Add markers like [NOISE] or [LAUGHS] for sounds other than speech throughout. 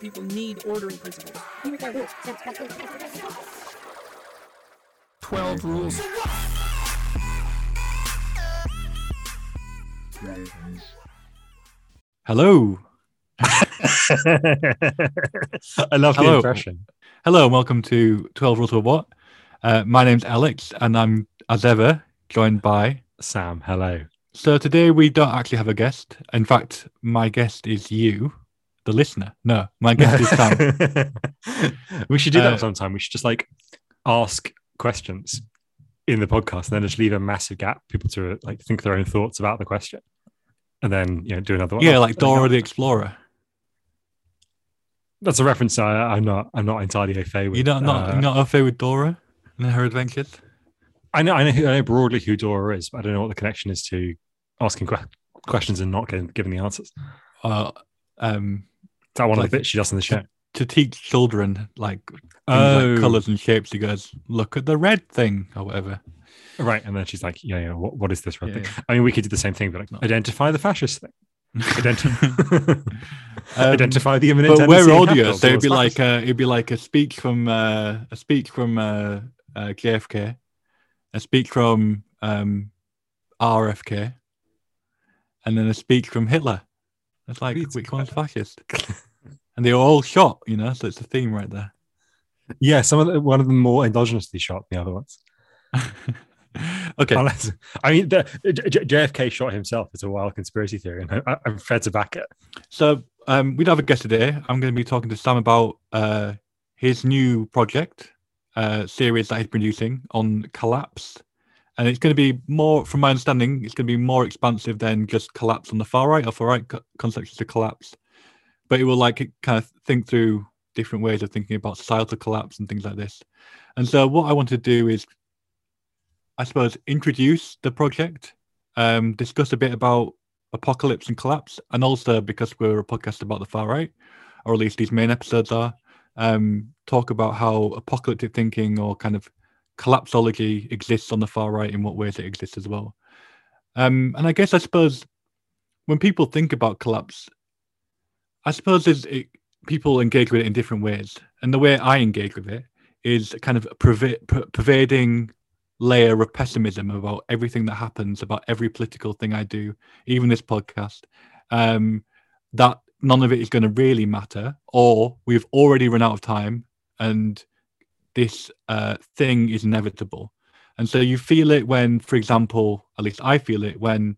People need ordering principles. 12 rules. Hello. [LAUGHS] I love the Hello. impression. Hello, and welcome to 12 Rules of What? Uh, my name's Alex, and I'm, as ever, joined by. Sam, hello. So today we don't actually have a guest. In fact, my guest is you, the listener. No, my guest is Sam. [LAUGHS] we should do Uh, that sometime. We should just like ask questions in the podcast and then just leave a massive gap for people to like think their own thoughts about the question. And then you know do another one. Yeah, like Dora the Explorer. That's a reference I, I'm not I'm not entirely au fait with. You're not, not, Uh, not au fait with Dora and her adventures? I know I know, who, I know broadly who Dora is, but I don't know what the connection is to asking que- questions and not getting given the answers. Uh, um, that one of Like- the bits she does in the show? to teach children like, Oh. like colors and shapes, she goes, look at the red thing or whatever. Right, and then she's like, "Yeah, yeah. What, what is this red Yeah, thing?" I mean, we could do the same thing, but like, No. identify the fascist thing. [LAUGHS] Identi- [LAUGHS] Um, identify the imminent. but we're audio, so it'd be towards like a, it'd be like a speech from uh, a speech from uh, uh, JFK, a speech from um, RFK, and then a speech from Hitler. It's like Please. which one's fascist? [LAUGHS] and they were all shot, you know. So it's a theme right there. Yeah, some of the, one of them more endogenously shot than the other ones. [LAUGHS] okay, Unless- I mean, the, J- J- JFK shot himself. It's a wild conspiracy theory, and I, I'm fair to back it. so um, we don't have a guest today. I'm going to be talking to Sam about uh, his new project uh, series that he's producing on collapse. And it's going to be more, from my understanding, it's going to be more expansive than just collapse on the far right or far right co- concepts of collapse. But it will like kind of think through different ways of thinking about societal collapse and things like this. And so what I want to do is, I suppose, introduce the project, um, discuss a bit about apocalypse and collapse, and also because we're a podcast about the far right, or at least these main episodes are, um, talk about how apocalyptic thinking or kind of collapsology exists on the far right in what ways it exists as well. Um, and I guess I suppose when people think about collapse, I suppose it, people engage with it in different ways, and the way I engage with it is kind of perva- per- pervading layer of pessimism about everything that happens, about every political thing I do, even this podcast. Um, that none of it is going to really matter, or we've already run out of time, and this uh, thing is inevitable. And so you feel it when, for example, at least I feel it when,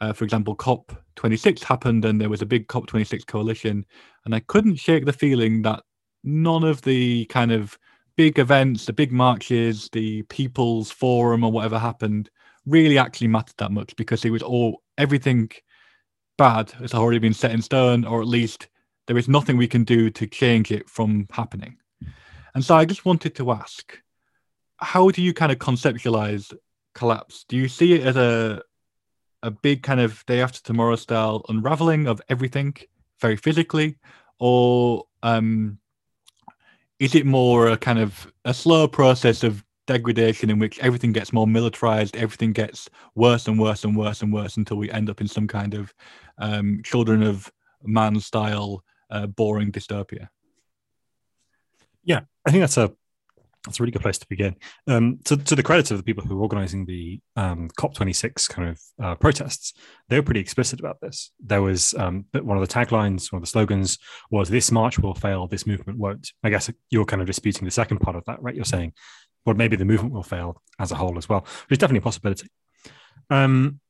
uh, for example, COP26 happened and there was a big COP26 coalition, and I couldn't shake the feeling that none of the kind of big events, the big marches, the People's Forum or whatever happened really actually mattered that much because it was all everything bad has already been set in stone, or at least there is nothing we can do to change it from happening. And so I just wanted to ask, how do you kind of conceptualize collapse? Do you see it as a a big kind of day after tomorrow style unraveling of everything very physically, or um, is it more a kind of a slow process of degradation in which everything gets more militarized, everything gets worse and worse and worse and worse until we end up in some kind of um, children of man style uh, boring dystopia? I think that's a that's a really good place to begin. Um, to, to the credit of the people who are organizing the um, COP26 kind of uh, protests, they were pretty explicit about this. There was um, one of the taglines, one of the slogans was "This march will fail, this movement won't." I guess you're kind of disputing the second part of that, right? You're saying, well, maybe the movement will fail as a whole as well, which is definitely a possibility. Um,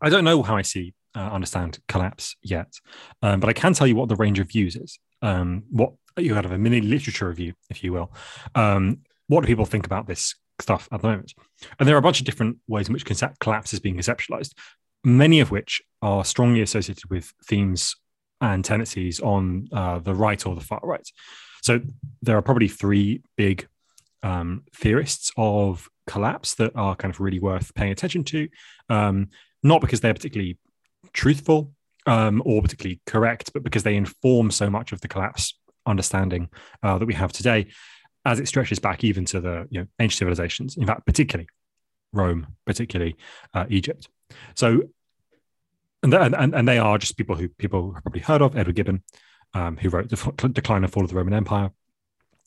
I don't know how I see uh, understand collapse yet, um, but I can tell you what the range of views is. Um, what you kind of a mini literature review, if you will. Um, what do people think about this stuff at the moment? And there are a bunch of different ways in which concept collapse is being conceptualized, many of which are strongly associated with themes and tendencies on uh, the right or the far right. So there are probably three big um, theorists of collapse that are kind of really worth paying attention to, um, not because they're particularly truthful um, or particularly correct, but because they inform so much of the collapse understanding uh, that we have today, as it stretches back even to the you know, ancient civilizations. In fact, particularly Rome, particularly uh, Egypt. So, and, and and they are just people who people have probably heard of. Edward Gibbon, um, who wrote The Decline and Fall of the Roman Empire,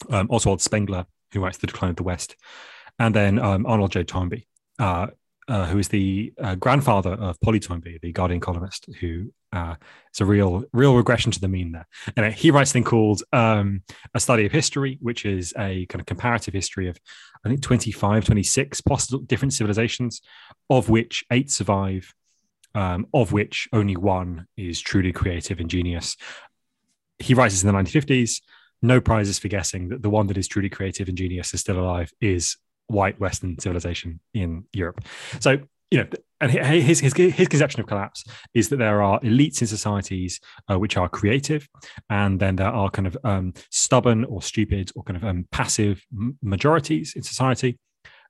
um, Oswald Spengler, who writes The Decline of the West, and then um, Arnold J. Toynbee, uh, uh, who is the uh, grandfather of Polly Toynbee, the Guardian columnist, who uh, it's a real, real regression to the mean there. And he writes a thing called um, A Study of History, which is a kind of comparative history of, I think, 25, 26 possible different civilizations, of which eight survive, um, of which only one is truly creative and genius. He writes this in the 1950s. No prizes for guessing that the one that is truly creative and genius is still alive is white Western civilization in Europe. So, you know, and his, his, his conception of collapse is that there are elites in societies uh, which are creative, and then there are kind of um, stubborn or stupid or kind of um, passive majorities in society.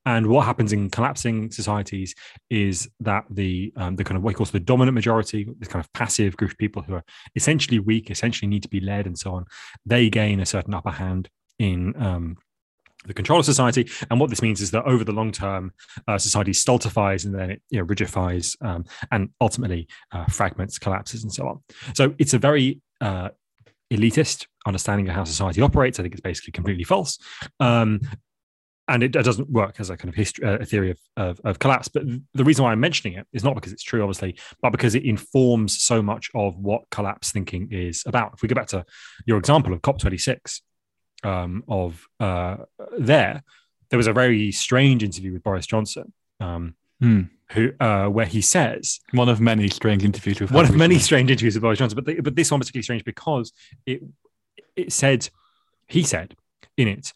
And what happens in collapsing societies is that the um, the kind of what he calls the dominant majority, this kind of passive group of people who are essentially weak, essentially need to be led, and so on, they gain a certain upper hand in um, the control of society. And what this means is that over the long term, uh, society stultifies and then it you know, rigidifies um, and ultimately uh, fragments, collapses, and so on. So it's a very uh, elitist understanding of how society operates. I think it's basically completely false. Um, and it, doesn't work as a kind of history, uh, a theory of, of, of, collapse. But the reason why I'm mentioning it is not because it's true, obviously, but because it informs so much of what collapse thinking is about. If we go back to your example of COP26, um, of uh, there, there was a very strange interview with Boris Johnson, um, mm. who uh, where he says one of many strange interviews with one of many strange interviews with Boris Johnson, but the, but this one particularly strange because it it said he said in it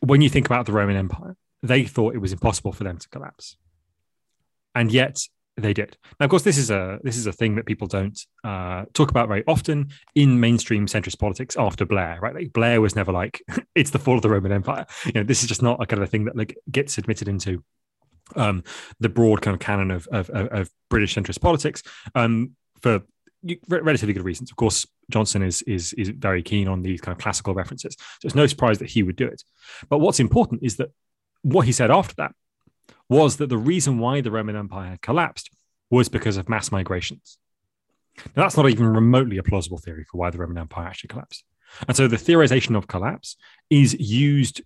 when you think about the Roman Empire, they thought it was impossible for them to collapse, and yet they did. Now, of course, this is a this is a thing that people don't uh, talk about very often in mainstream centrist politics after Blair. Right, like Blair was never like [LAUGHS] it's the fall of the Roman Empire. You know, this is just not a kind of a thing that like gets admitted into um, the broad kind of canon of of, of British centrist politics um, for relatively good reasons. Of course, Johnson is is is very keen on these kind of classical references, so it's no surprise that he would do it. But what's important is that what he said after that was that the reason why the Roman Empire had collapsed was because of mass migrations. Now, that's not even remotely a plausible theory for why the Roman Empire actually collapsed. And so the theorization of collapse is used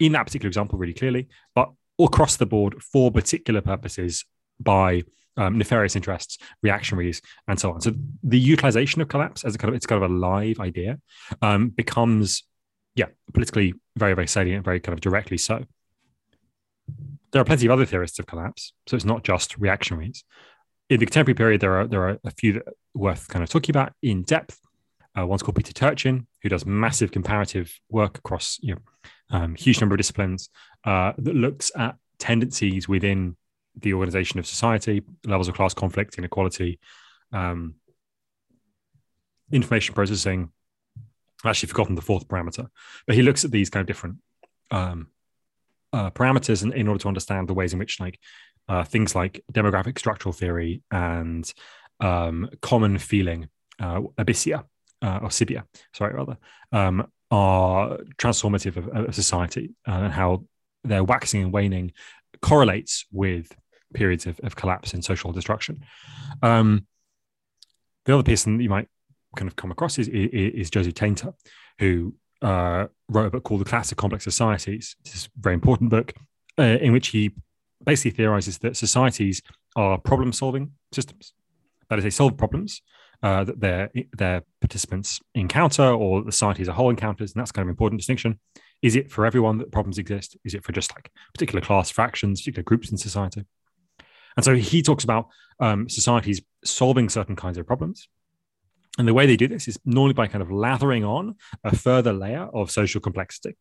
in that particular example really clearly, but across the board for particular purposes by um, nefarious interests, reactionaries, and so on. So the utilization of collapse as a kind of it's kind of a live idea um, becomes, yeah, politically very very salient, very kind of directly so there are plenty of other theorists of collapse, so it's not just reactionaries. In the contemporary period, there are there are a few that worth kind of talking about in depth. Uh, one's called Peter Turchin, who does massive comparative work across you know um, huge number of disciplines uh, that looks at tendencies within the organization of society, levels of class conflict, inequality, um, information processing. I've actually forgotten the fourth parameter, but he looks at these kind of different um, uh, parameters in, in order to understand the ways in which like uh, things like demographic structural theory and um, common feeling, uh, abysia uh, or sibia, sorry, rather, um, are transformative of, of society uh, and how their waxing and waning correlates with periods of, of collapse and social destruction. Um, the other person that you might kind of come across is, is, is Joseph Tainter, who uh, wrote a book called The Collapse of Complex Societies. It's a very important book uh, in which he basically theorizes that societies are problem solving systems. That is, they solve problems uh, that their, their participants encounter or the society as a whole encounters. And that's kind of an important distinction. Is it for everyone that problems exist? Is it for just like particular class fractions, particular groups in society? And so he talks about um, societies solving certain kinds of problems and the way they do this is normally by kind of lathering on a further layer of social complexity.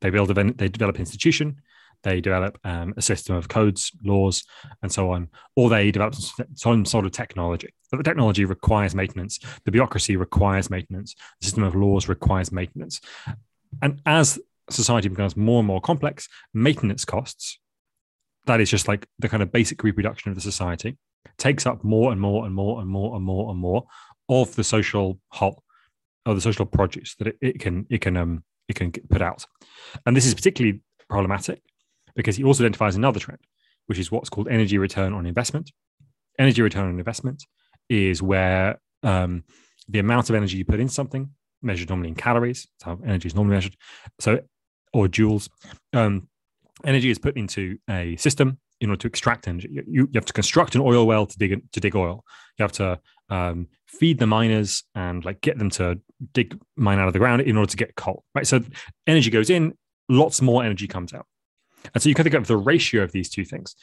They build, a, they develop institution, they develop um, a system of codes, laws, and so on, or they develop some sort of technology. But the technology requires maintenance. The bureaucracy requires maintenance. The system of laws requires maintenance. And as society becomes more and more complex, maintenance costs, that is just like the kind of basic reproduction of the society, takes up more and more and more and more and more and more of the social whole or the social produce that it, it can it can um it can put out. And this is particularly problematic because he also identifies another trend, which is what's called energy return on investment. Energy return on investment is where um, the amount of energy you put in something measured normally in calories. That's how energy is normally measured. So, or joules. Um, energy is put into a system in order to extract energy. You, you have to construct an oil well to dig to dig oil. You have to um, feed the miners and like get them to dig mine out of the ground in order to get coal. Right. So energy goes in, lots more energy comes out, and so you can think of the ratio of these two things.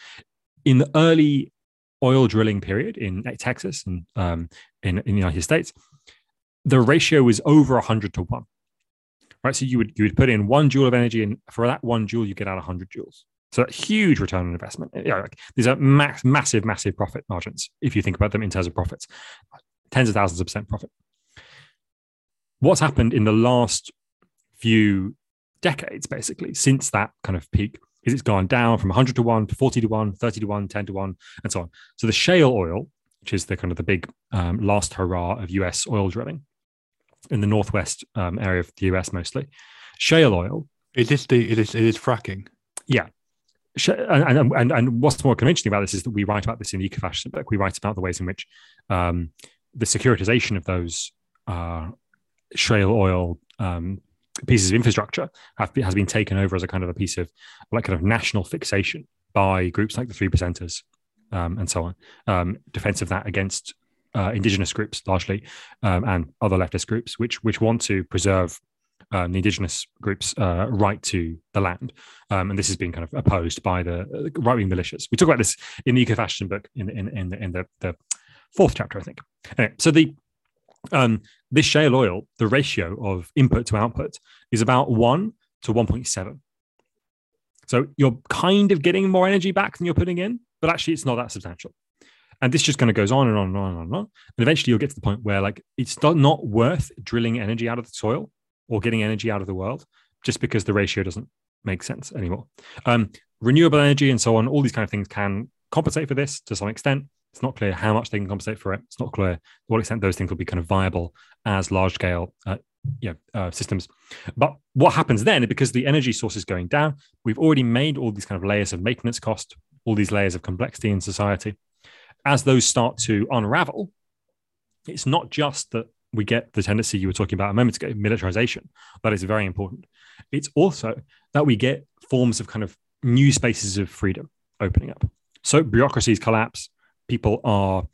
In the early oil drilling period in Texas and um, in, in the United States, the ratio was over 100 to 1 right so you would you would put in one joule of energy and for that one joule you get out 100 joules so a huge return on investment yeah, like, these are mass, massive massive profit margins if you think about them in terms of profits tens of thousands of percent profit what's happened in the last few decades basically since that kind of peak is it's gone down from 100 to 1 to 40 to 1 30 to 1 10 to 1 and so on so the shale oil which is the kind of the big um, last hurrah of us oil drilling in the northwest um, area of the US mostly. Shale oil. Is this the it is it is fracking? Yeah. And, and, and what's more convincing about this is that we write about this in the Ecofascism book. We write about the ways in which um, the securitization of those uh, shale oil um, pieces of infrastructure have, has been taken over as a kind of a piece of like kind of national fixation by groups like the Three Percenters um, and so on, um, defense of that against uh, indigenous groups largely um, and other leftist groups which which want to preserve um, the indigenous groups' uh, right to the land, um, and this has been kind of opposed by the uh, right-wing militias. We talk about this in the eco-fascism book in in in in the, the fourth chapter, I think. Anyway, so the um, this shale oil, the ratio of input to output is about one to one point seven. So you're kind of getting more energy back than you're putting in, but actually it's not that substantial. And this just kind of goes on and on and on and on. And, on. and eventually you'll get to the point where like it's not worth drilling energy out of the soil or getting energy out of the world just because the ratio doesn't make sense anymore. Um, renewable energy and so on, all these kind of things can compensate for this to some extent. It's not clear how much they can compensate for it. It's not clear to what extent those things will be kind of viable as large scale uh, you know, uh, systems. But what happens then, because the energy source is going down, we've already made all these kind of layers of maintenance cost, all these layers of complexity in society as those start to unravel, it's not just that we get the tendency you were talking about a moment ago, militarization. That is very important. It's also that we get forms of kind of new spaces of freedom opening up. So bureaucracies collapse. People are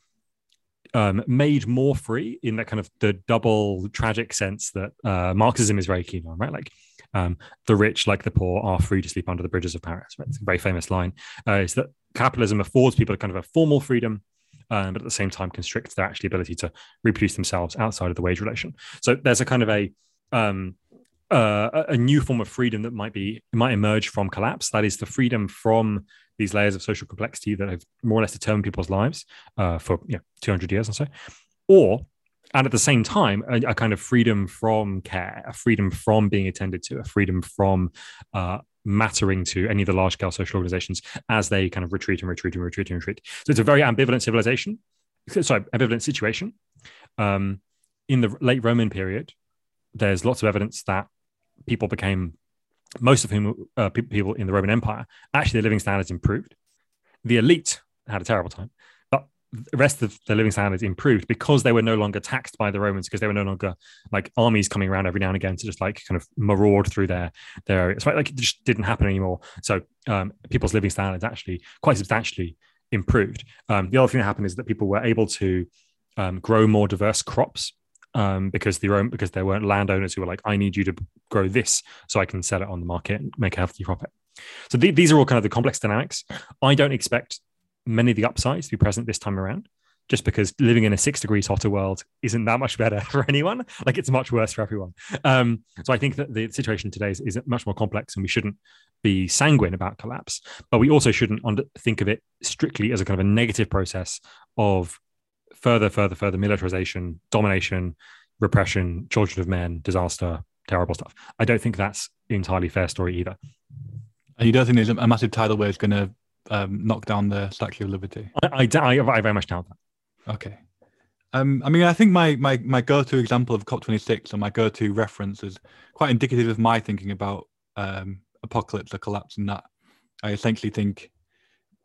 um, made more free in that kind of the double tragic sense that uh, Marxism is very keen on, right? Like um, the rich, like the poor, are free to sleep under the bridges of Paris. Right? It's a very famous line. Uh, is that capitalism affords people a kind of a formal freedom, um, but at the same time constricts their actually ability to reproduce themselves outside of the wage relation. So there's a kind of a um, uh, a new form of freedom that might be might emerge from collapse. That is the freedom from these layers of social complexity that have more or less determined people's lives uh, for you know, 200 years or so, or and at the same time a, a, kind of freedom from care a freedom from being attended to a freedom from uh, mattering to any of the large scale social organizations as they kind of retreat and retreat and retreat and retreat. So it's a very ambivalent civilization, sorry, ambivalent situation. Um, in the late Roman period, there's lots of evidence that people became, most of whom uh, people in the Roman Empire, actually their living standards improved. The elite had a terrible time but the rest of the living standards improved because they were no longer taxed by the Romans, because they were no longer like armies coming around every now and again to just like kind of maraud through their their areas. Right, like it just didn't happen anymore. So um, people's living standards actually quite substantially improved. Um, the other thing that happened is that people were able to um, grow more diverse crops um, because the because there weren't landowners who were like, I need you to grow this so I can sell it on the market and make a healthy profit. So th- these are all kind of the complex dynamics. I don't expect many of the upsides to be present this time around just because living in a six degrees hotter world isn't that much better [LAUGHS] for anyone. Like it's much worse for everyone. Um, so I think that the situation today is, is, much more complex and we shouldn't be sanguine about collapse, but we also shouldn't under, think of it strictly as a kind of a negative process of further, further, further militarization, domination, repression, children of men, disaster, terrible stuff. I don't think that's entirely fair story either. And you don't think there's a massive tidal wave going to um, knock down the Statue of Liberty? I, I, I, very much doubt that. Okay. Um, I mean, I think my, my, my go-to example of COP26 or my go-to reference is quite indicative of my thinking about um, apocalypse or collapse and that I essentially think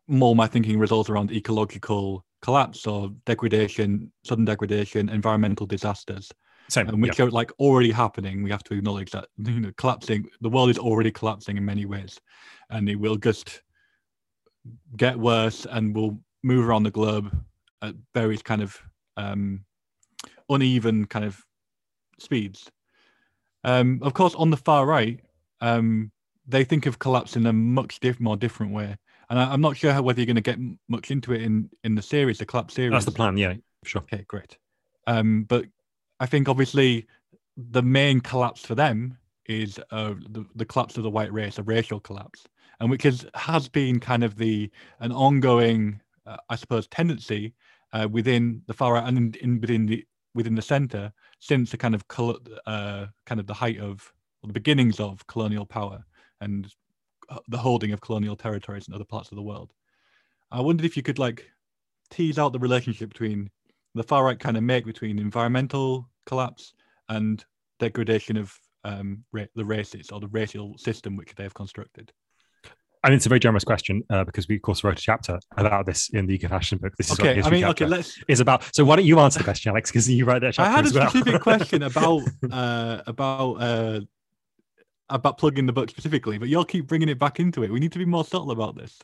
more my thinking revolves around ecological collapse or degradation, sudden degradation, environmental disasters. Same. and which yeah. are like already happening. We have to acknowledge that you know collapsing. The world is already collapsing in many ways, and it will just get worse and will move around the globe at various kind of um, uneven kind of speeds. Um, of course, on the far right, um, they think of collapse in a much diff- more different way, and I, I'm not sure how, whether you're going to get much into it in in the series, the collapse series. That's the plan. Yeah, sure. Okay, great. Um, but I think obviously the main collapse for them is uh, the, the collapse of the white race, a racial collapse, and which is, has been kind of the an ongoing, uh, I suppose, tendency uh, within the far right and in, in within the within the centre since the kind of col- uh, kind of the height of or the beginnings of colonial power and the holding of colonial territories in other parts of the world. I wondered if you could like tease out the relationship between the far right kind of make between environmental collapse and degradation of um, ra- the races or the racial system which they've constructed. I mean, it's a very generous question uh, because we, of course, wrote a chapter about this in the Eco Fascism book. This is Okay, I mean, okay, let's. is about. So why don't you answer the question, Alex? Because you wrote that I chapter had a well. specific question [LAUGHS] about uh, about uh, about plugging the book specifically, but you'll keep bringing it back into it. We need to be more subtle about this.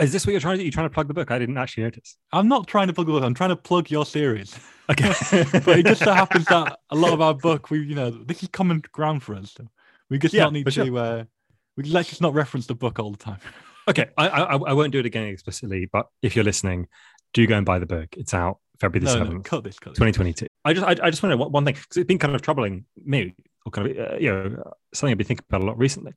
Is this what you're trying to do? You're trying to plug the book? I didn't actually notice. I'm not trying to plug the book. I'm trying to plug your series. [LAUGHS] Okay, [LAUGHS] but it just so happens that a lot of our book, we you know, this is common ground for us. So we just Yeah, not need to. sure. Uh, we let's just not reference the book all the time. [LAUGHS] okay. I, I I won't do it again explicitly, but if you're listening, do go and buy the book. It's out February the No, seventh. no, cut this, cut this. 2022. I just, I, I just want to one thing because it's been kind of troubling me, or kind of, uh, you know, something I've been thinking about a lot recently.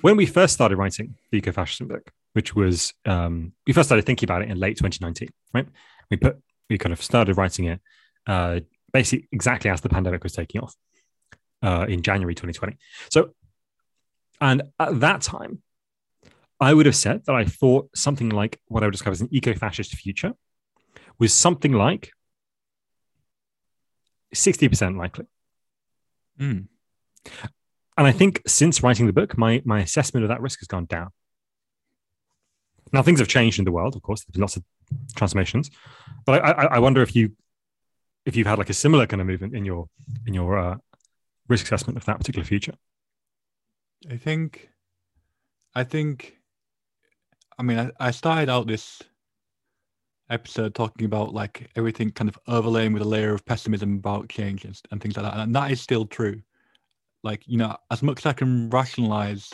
When we first started writing the eco-fascism book, which was, um, we first started thinking about it in late 2019, right? We put, we kind of started writing it, uh, basically exactly as the pandemic was taking off, uh, in January 2020. So, and at that time, I would have said that I thought something like what I would describe as an eco-fascist future was something like 60% likely. Mm. And I think since writing the book, my, my assessment of that risk has gone down. Now, things have changed in the world, of course, there's been lots of transformations. But I, I, I wonder if you if you've had like a similar kind of movement in your in your uh, risk assessment of that particular future. I think, I think, I mean, I, I started out this episode talking about like everything kind of overlaying with a layer of pessimism about change and, and things like that. And that is still true. Like, you know, as much as I can rationalize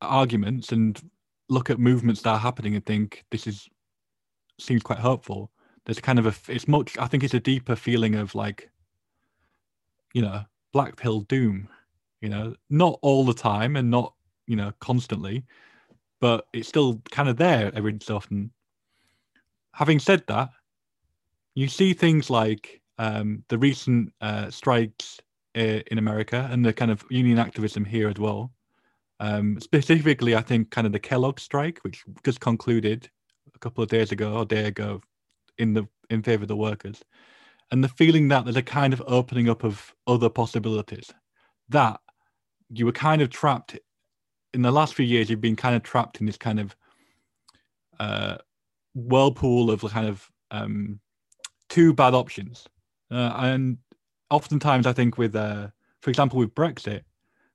arguments and look at movements that are happening and think this is seems quite hopeful, there's kind of a, it's much, I think it's a deeper feeling of like, you know, black pill doom you know not all the time and not you know constantly but it's still kind of there every so often having said that you see things like um, the recent uh, strikes uh, in america and the kind of union activism here as well. Um, specifically i think kind of the kellogg strike which just concluded a couple of days ago or day ago in the in favor of the workers. And the feeling that there's a kind of opening up of other possibilities. That you were kind of trapped in the last few years you've been kind of trapped in this kind of uh, whirlpool of kind of um, two bad options uh, and oftentimes i think with uh, for example with brexit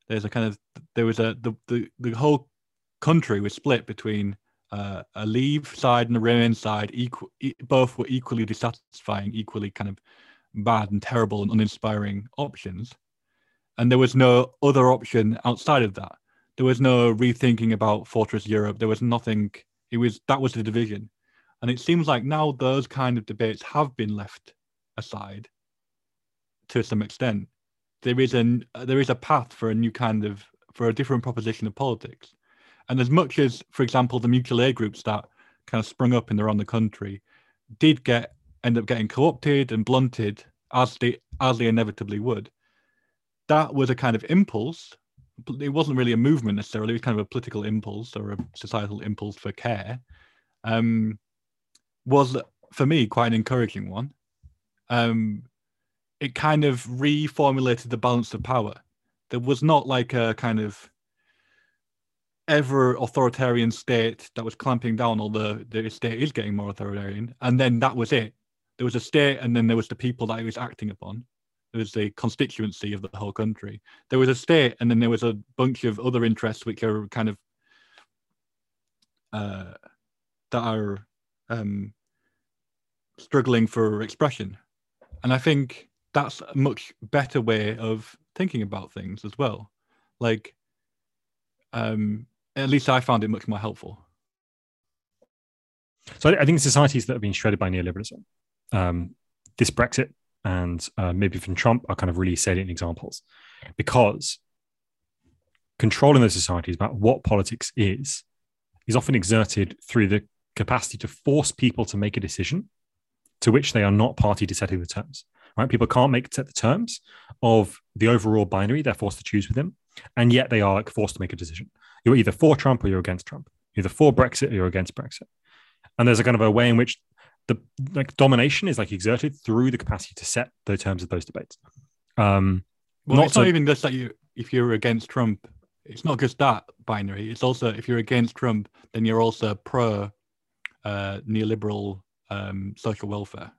there's a kind of there was a the the, the whole country was split between uh, a leave side and a remain side equal e- both were equally dissatisfying equally kind of bad and terrible and uninspiring options and there was no other option outside of that. There was no rethinking about Fortress Europe. There was nothing. It was that was the division, and it seems like now those kind of debates have been left aside to some extent. There is an there is a path for a new kind of for a different proposition of politics, and as much as, for example, the mutual aid groups that kind of sprung up in around the country did get end up getting co-opted and blunted as they as they inevitably would that was a kind of impulse. It wasn't really a movement necessarily. It was kind of a political impulse or a societal impulse for care. Um, was for me quite an encouraging one. Um, it kind of reformulated the balance of power. There was not like a kind of ever authoritarian state that was clamping down, although the state is getting more authoritarian, and then that was it. there was a state, and then there was the people that he was acting upon. There was the constituency of the whole country. There was a state, and then there was a bunch of other interests which are kind of uh, that are um, struggling for expression. And I think that's a much better way of thinking about things as well. Like, um, at least I found it much more helpful. So I think societies that have been shredded by neoliberalism, um, this Brexit and uh, maybe even Trump are kind of really salient examples because controlling those societies about what politics is is often exerted through the capacity to force people to make a decision to which they are not party to setting the terms. Right? People can't make set the terms of the overall binary they're forced to choose within, and yet they are like forced to make a decision. You're either for Trump or you're against Trump. You're either for Brexit or you're against Brexit. And there's a kind of a way in which the like domination is like exerted through the capacity to set the terms of those debates. Um, well, not it's not even just that you if you're against Trump, it's not just that binary. It's also if you're against Trump, then you're also pro uh, neoliberal um, social welfare.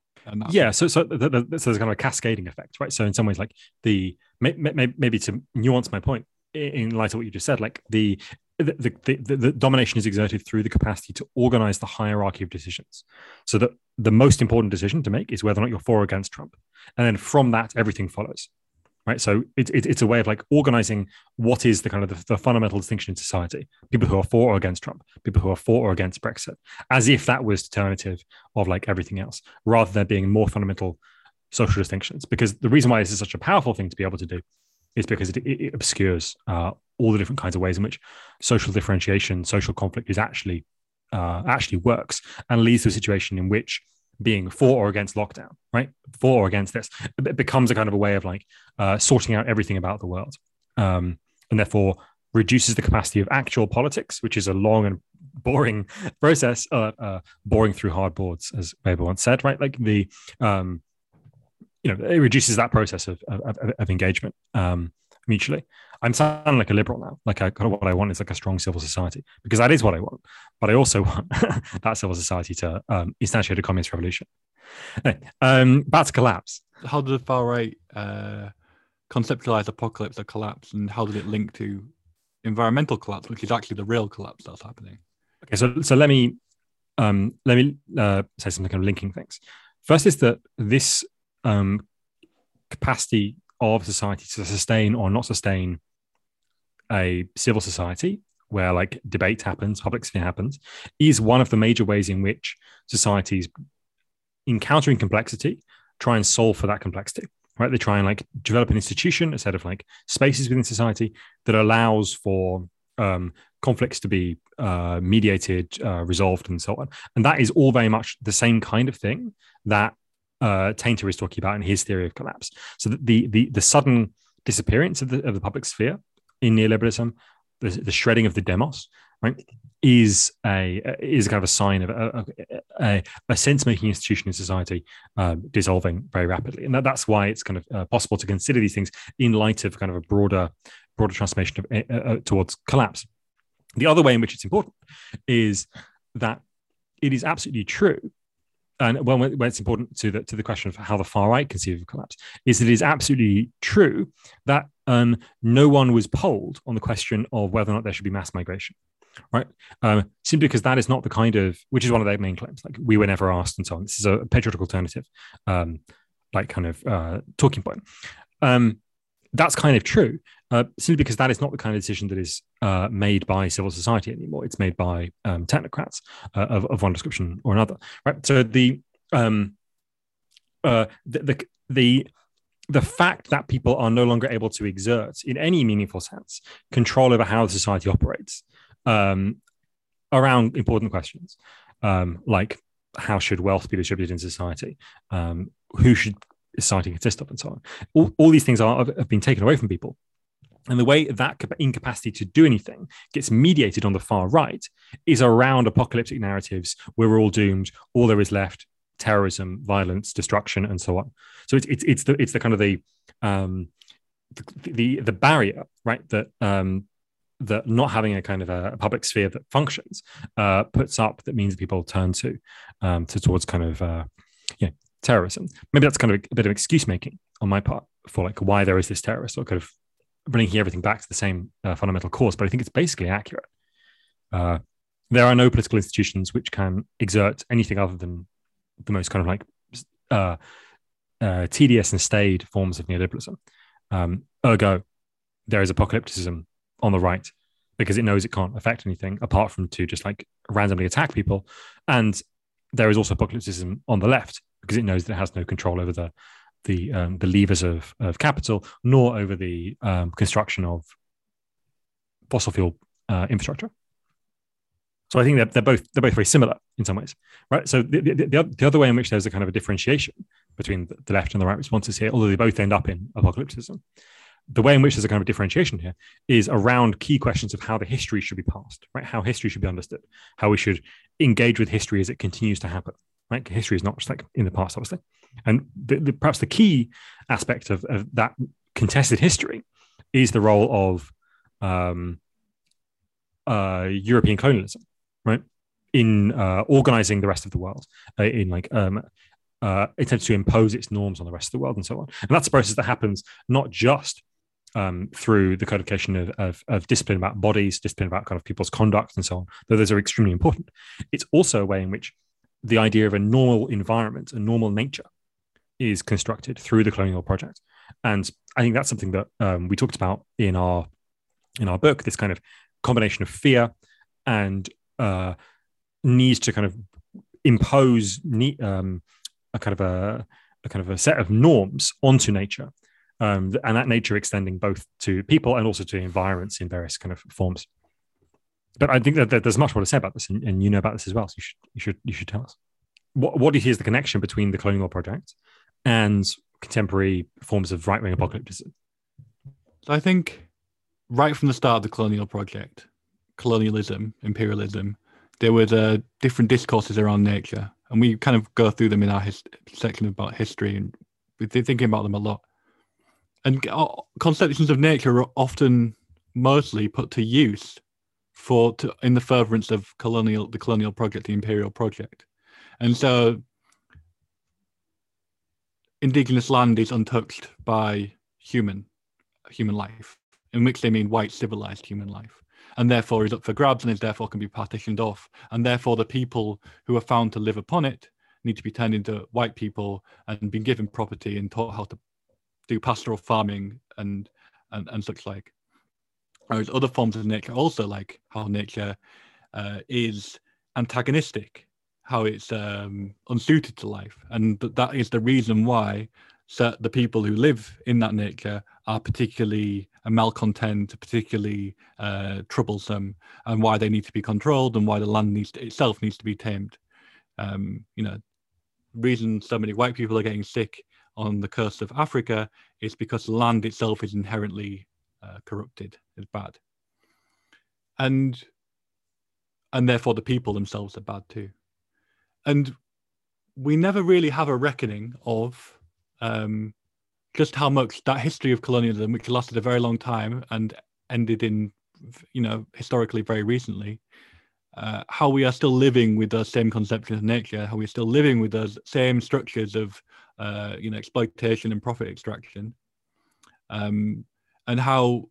yeah, so so, the, the, so there's kind of a cascading effect, right? So in some ways, like the may, may, maybe to nuance my point in light of what you just said, like the the, the, the, the, domination is exerted through the capacity to organize the hierarchy of decisions. So that the most important decision to make is whether or not you're for or against Trump. And then from that, everything follows. Right. So it, it, it's a way of like organizing what is the kind of the, the, fundamental distinction in society people who are for or against Trump, people who are for or against Brexit, as if that was determinative of like everything else, rather than being more fundamental social distinctions. Because the reason why this is such a powerful thing to be able to do is because it, it obscures uh, all the different kinds of ways in which social differentiation, social conflict is actually uh, actually works, and leads to a situation in which being for or against lockdown, right, for or against this, it becomes a kind of a way of like uh, sorting out everything about the world, um, and therefore reduces the capacity of actual politics, which is a long and boring [LAUGHS] process, uh, uh, boring through hard boards, as Weber once said, right? Like the um, you know, it reduces that process of of, of engagement um, mutually. I'm sounding like a liberal now. Like I kind of what I want is like a strong civil society because that is what I want. But I also [LAUGHS] want that civil society to um, instantiate a communist revolution. Anyway, um, back to collapse. How did the far right uh, conceptualize apocalypse or collapse, and how did it link to environmental collapse, which is actually the real collapse that's happening? Okay, so so let me um, let me uh, say something kind of linking things. First is that this um, capacity of society to sustain or not sustain a civil society where like debate happens, public sphere happens, is one of the major ways in which societies encountering complexity try and solve for that complexity. Right? They try and like develop an institution, a set of like spaces within society that allows for um, conflicts to be uh, mediated, uh, resolved, and so on. And that is all very much the same kind of thing that uh, Tainter is talking about in his theory of collapse. So the the the sudden disappearance of the of the public sphere in neoliberalism, the, the shredding of the demos, right, is a is kind of a sign of a, a, a sense making institution in society um, dissolving very rapidly, and that, that's why it's kind of uh, possible to consider these things in light of kind of a broader broader transformation of, uh, uh, towards collapse. The other way in which it's important is that it is absolutely true and well, when it's important to the to the question of how the far right conceive of collapse, is that it is absolutely true that um, no one was polled on the question of whether or not there should be mass migration, right? Um, simply because that is not the kind of which is one of their main claims. Like we were never asked, and so on. This is a patriotic alternative, um, like kind of uh, talking point. Um, that's kind of true, uh, simply because that is not the kind of decision that is uh, made by civil society anymore. It's made by um, technocrats uh, of, of, one description or another, right? So the, um, uh, the, the the the fact that people are no longer able to exert, in any meaningful sense, control over how the society operates um, around important questions, um, like how should wealth be distributed in society, um, who should society consist of, and so on. All, all these things are have been taken away from people and the way that incapacity to do anything gets mediated on the far right is around apocalyptic narratives we're all doomed, all there is left, terrorism, violence, destruction, and so on. So it's it's, it's the it's the kind of the um, the, the, the barrier, right? That um, that not having a kind of a, a public sphere that functions uh, puts up that means people turn to um, to towards kind of uh, you know, terrorism. Maybe that's kind of a bit of excuse making on my part for like why there is this terrorist or kind of bringing everything back to the same uh, fundamental cause. But I think it's basically accurate. Uh, there are no political institutions which can exert anything other than the most kind of like uh, uh, tedious and staid forms of neoliberalism. Um, ergo, there is apocalypticism on the right because it knows it can't affect anything apart from to just like randomly attack people. And there is also apocalypticism on the left because it knows that it has no control over the the um, the levers of of capital, nor over the um, construction of fossil fuel uh, infrastructure. So I think that they're both they're both very similar in some ways, right? So the, the, the, the other way in which there's a kind of a differentiation between the left and the right responses here, although they both end up in apocalypticism, the way in which there's a kind of differentiation here is around key questions of how the history should be passed, right? How history should be understood, how we should engage with history as it continues to happen, right? History is not just like in the past, obviously. And the, the, perhaps the key aspect of, of, that contested history is the role of um, uh, European colonialism, right? In uh, organizing the rest of the world, uh, in like um, uh, attempts to impose its norms on the rest of the world and so on. And that's a process that happens not just um, through the codification of, of, of, discipline about bodies, discipline about kind of people's conduct and so on, though those are extremely important. It's also a way in which the idea of a normal environment, a normal nature, is constructed through the colonial project. And I think that's something that um, we talked about in our in our book. This kind of combination of fear and uh, needs to kind of impose um, a kind of a, a, kind of a set of norms onto nature um, and that nature extending both to people and also to environments in various kind of forms. But I think that, there's much more to say about this, and, and, you know about this as well. So you should you should you should tell us what what do you see as the connection between the colonial project and contemporary forms of right wing apocalypticism? So I think right from the start of the colonial project, colonialism, imperialism, there were the different discourses around nature, and we kind of go through them in our his- section about history, and we're thinking about them a lot and uh, conceptions of nature are often mostly put to use for to, in the furtherance of colonial the colonial project the imperial project and so indigenous land is untouched by human human life in which they mean white civilized human life and therefore is up for grabs and is therefore can be partitioned off and therefore the people who are found to live upon it need to be turned into white people and be given property and taught how to do pastoral farming and and, and such like. Whereas other forms of nature also like how nature uh, is antagonistic, how it's um, unsuited to life, and th- that is the reason why so the people who live in that nature are particularly uh, malcontent, particularly uh, troublesome, and why they need to be controlled, and why the land needs to, itself needs to be tamed. Um, you know, reason so many white people are getting sick on the coast of Africa is because the land itself is inherently uh, corrupted, is bad, and and therefore the people themselves are bad too, and we never really have a reckoning of um, just how much that history of colonialism, which lasted a very long time and ended in, you know, historically very recently, uh, how we are still living with those same conceptions of nature, how we're still living with those same structures of uh, you know exploitation and profit extraction, um, and how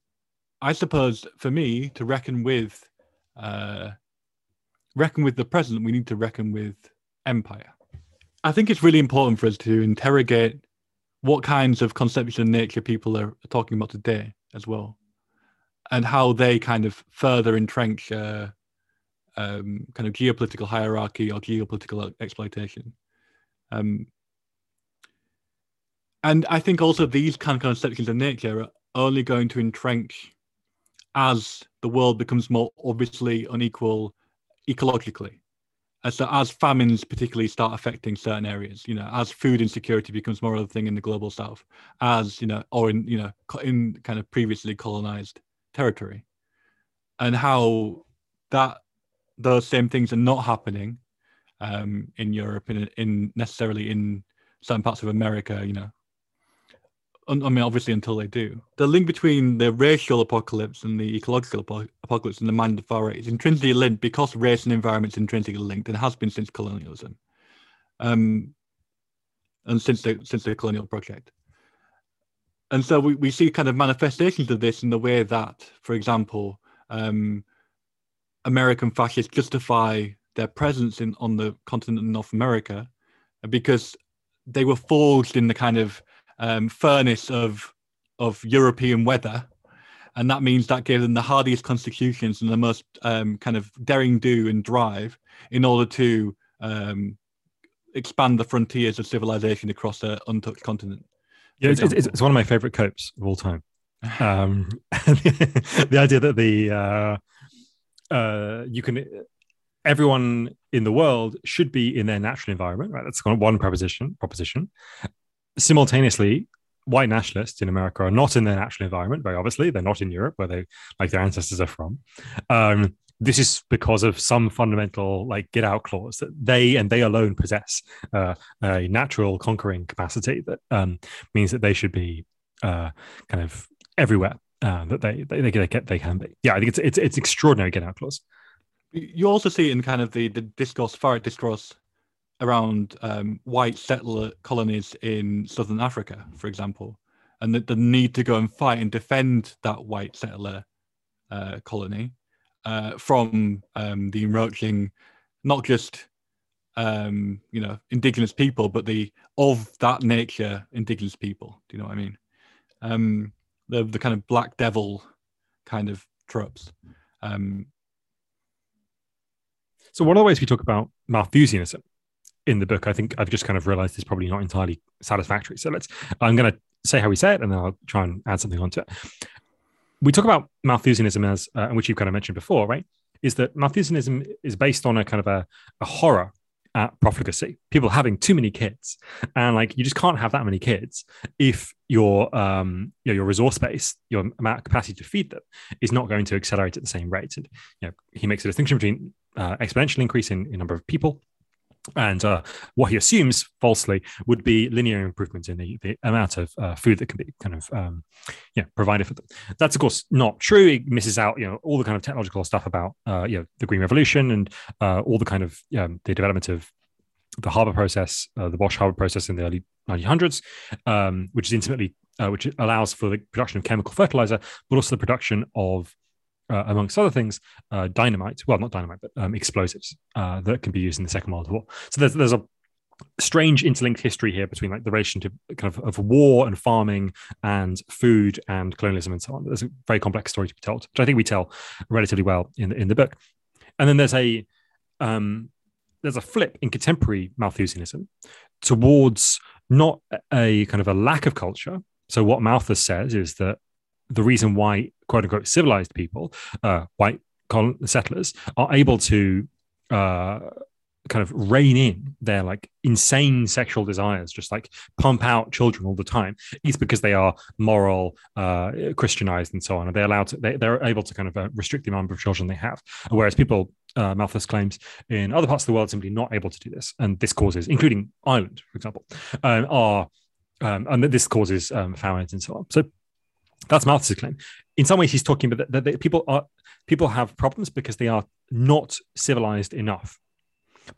I suppose for me to reckon with uh, reckon with the present, we need to reckon with empire. I think it's really important for us to interrogate what kinds of conceptions of nature people are talking about today as well, and how they kind of further entrench uh, um, kind of geopolitical hierarchy or geopolitical exploitation. Um, and I think also these kind of conceptions of nature are only going to entrench as the world becomes more obviously unequal ecologically. So as famines particularly start affecting certain areas, you know, as food insecurity becomes more of a thing in the global south, as, you know, or in, you know, in kind of previously colonized territory. And how that those same things are not happening um, in Europe, in, in necessarily in certain parts of America, you know, I mean, obviously, until they do. The link between the racial apocalypse and the ecological apocalypse and the mind of the far right is intrinsically linked because race and environment is intrinsically linked and has been since colonialism. Um, and since the since the colonial project. And so we, we see kind of manifestations of this in the way that, for example, um, American fascists justify their presence in on the continent of North America because they were forged in the kind of um, furnace of of European weather, and that means that gave them the hardiest constitutions and the most um, kind of daring do and drive in order to um, expand the frontiers of civilization across the untouched continent. Yeah, it's, it's, it's, one of my favorite copes of all time. [LAUGHS] Um, [LAUGHS] the idea that the uh, uh, you can everyone in the world should be in their natural environment, right? That's one proposition. Proposition. Simultaneously, white nationalists in America are not in their natural environment. Very obviously, they're not in Europe, where they like their ancestors are from. Um, this is because of some fundamental like get out clause that they and they alone possess uh, a natural conquering capacity that um, means that they should be uh, kind of everywhere uh, that they they, they, they, can be. Yeah, I think it's it's it's extraordinary get out clause. You also see in kind of the, the discourse, far discourse around um, white settler colonies in southern Africa, for example, and the, the need to go and fight and defend that white settler uh, colony uh, from um, the encroaching, not just um, you know indigenous people, but the of that nature indigenous people. Do you know what I mean? Um, the the kind of black devil kind of tropes. Um, so one of the ways we talk about Malthusianism in the book, I think I've just kind of realized is probably not entirely satisfactory. So let's I'm going to say how we say it, and then I'll try and add something onto it. We talk about Malthusianism as, uh, which you've kind of mentioned before, right? Is that Malthusianism is based on a kind of a, a horror at profligacy, people having too many kids, and like you just can't have that many kids if your um you know, your resource base, your amount of capacity to feed them is not going to accelerate at the same rate. And you know, he makes a distinction between uh, exponential increase in, in number of people and uh, what he assumes falsely would be linear improvement in the, the amount of uh, food that can be kind of um, yeah provided for them. That's of course not true. It misses out you know all the kind of technological stuff about uh, you know the green revolution and uh, all the kind of um, the development of the Haber process, uh, the Bosch Haber process in the early 1900s, um, which is intimately uh, which allows for the production of chemical fertilizer, but also the production of uh, amongst other things, uh, dynamite. Well, not dynamite, but um, explosives uh, that can be used in the Second World War. So there's there's a strange interlinked history here between like the relation to kind of, of war and farming and food and colonialism and so on. There's a very complex story to be told, which I think we tell relatively well in the, in the book. And then there's a um, there's a flip in contemporary Malthusianism towards not a kind of a lack of culture. So what Malthus says is that the reason why quote unquote civilized people, uh, white settlers, are able to uh, kind of rein in their like insane sexual desires, just like pump out children all the time, is because they are moral, uh, Christianized, and so on. And they're allowed to, they, they're able to kind of uh, restrict the number of children they have. Whereas people, uh, Malthus claims, in other parts of the world simply not able to do this, and this causes, including Ireland, for example, um, are um, and that this causes um, famines and so on. So that's Malthus's claim. In some ways, he's talking about that, that people are people have problems because they are not civilized enough.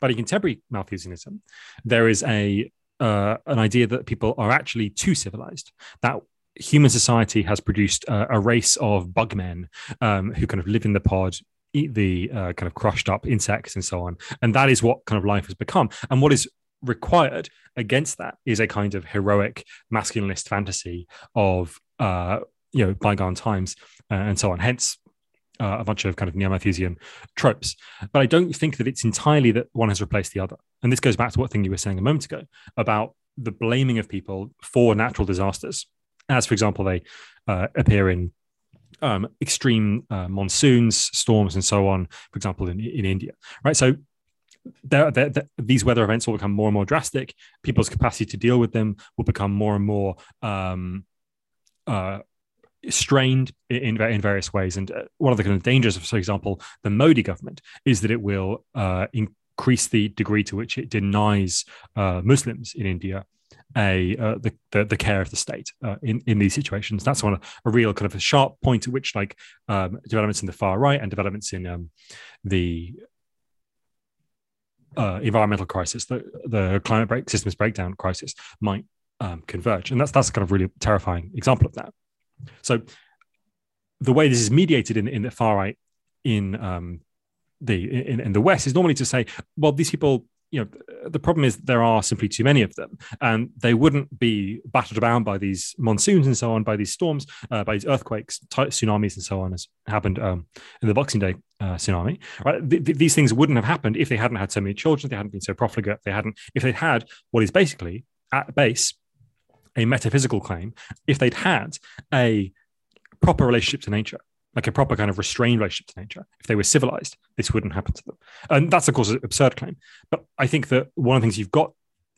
But in contemporary Malthusianism, there is a uh, an idea that people are actually too civilized. That human society has produced a race of bugmen um, who kind of live in the pod, eat the uh, kind of crushed up insects and so on, and that is what kind of life has become. And what is required against that is a kind of heroic masculinist fantasy of uh, you know bygone times uh, and so on. Hence, uh, a bunch of kind of neo-Malthusian tropes. But I don't think that it's entirely that one has replaced the other. And this goes back to what thing you were saying a moment ago about the blaming of people for natural disasters, as for example they uh, appear in um, extreme uh, monsoons, storms, and so on. For example, in in India, right? So they're, they're, they're, these weather events will become more and more drastic. People's capacity to deal with them will become more and more um, uh, strained in, in various ways. And uh, one of the kind of dangers of, for example, the Modi government is that it will uh, increase the degree to which it denies uh, Muslims in India a uh, the, the, the care of the state uh, in in these situations. That's one a real kind of a sharp point at which like um, developments in the far right and developments in um, the uh, environmental crisis, the, the climate break systems breakdown crisis might um, converge. And that's that's kind of really terrifying example of that. So the way this is mediated in, in the far right in um, the in, in the West is normally to say, well, these people you know the problem is there are simply too many of them. And they wouldn't be battered around by these monsoons and so on by these storms uh, by these earthquakes tsunamis and so on as happened um, in the boxing day uh, tsunami right? Th- th- these things wouldn't have happened if they hadn't had so many children they hadn't been so profligate they hadn't if they'd had what is basically at base a metaphysical claim if they'd had a proper relationship to nature like a proper kind of restrained relationship to nature. If they were civilized, this wouldn't happen to them. And that's, of course, an absurd claim. But I think that one of the things you've got,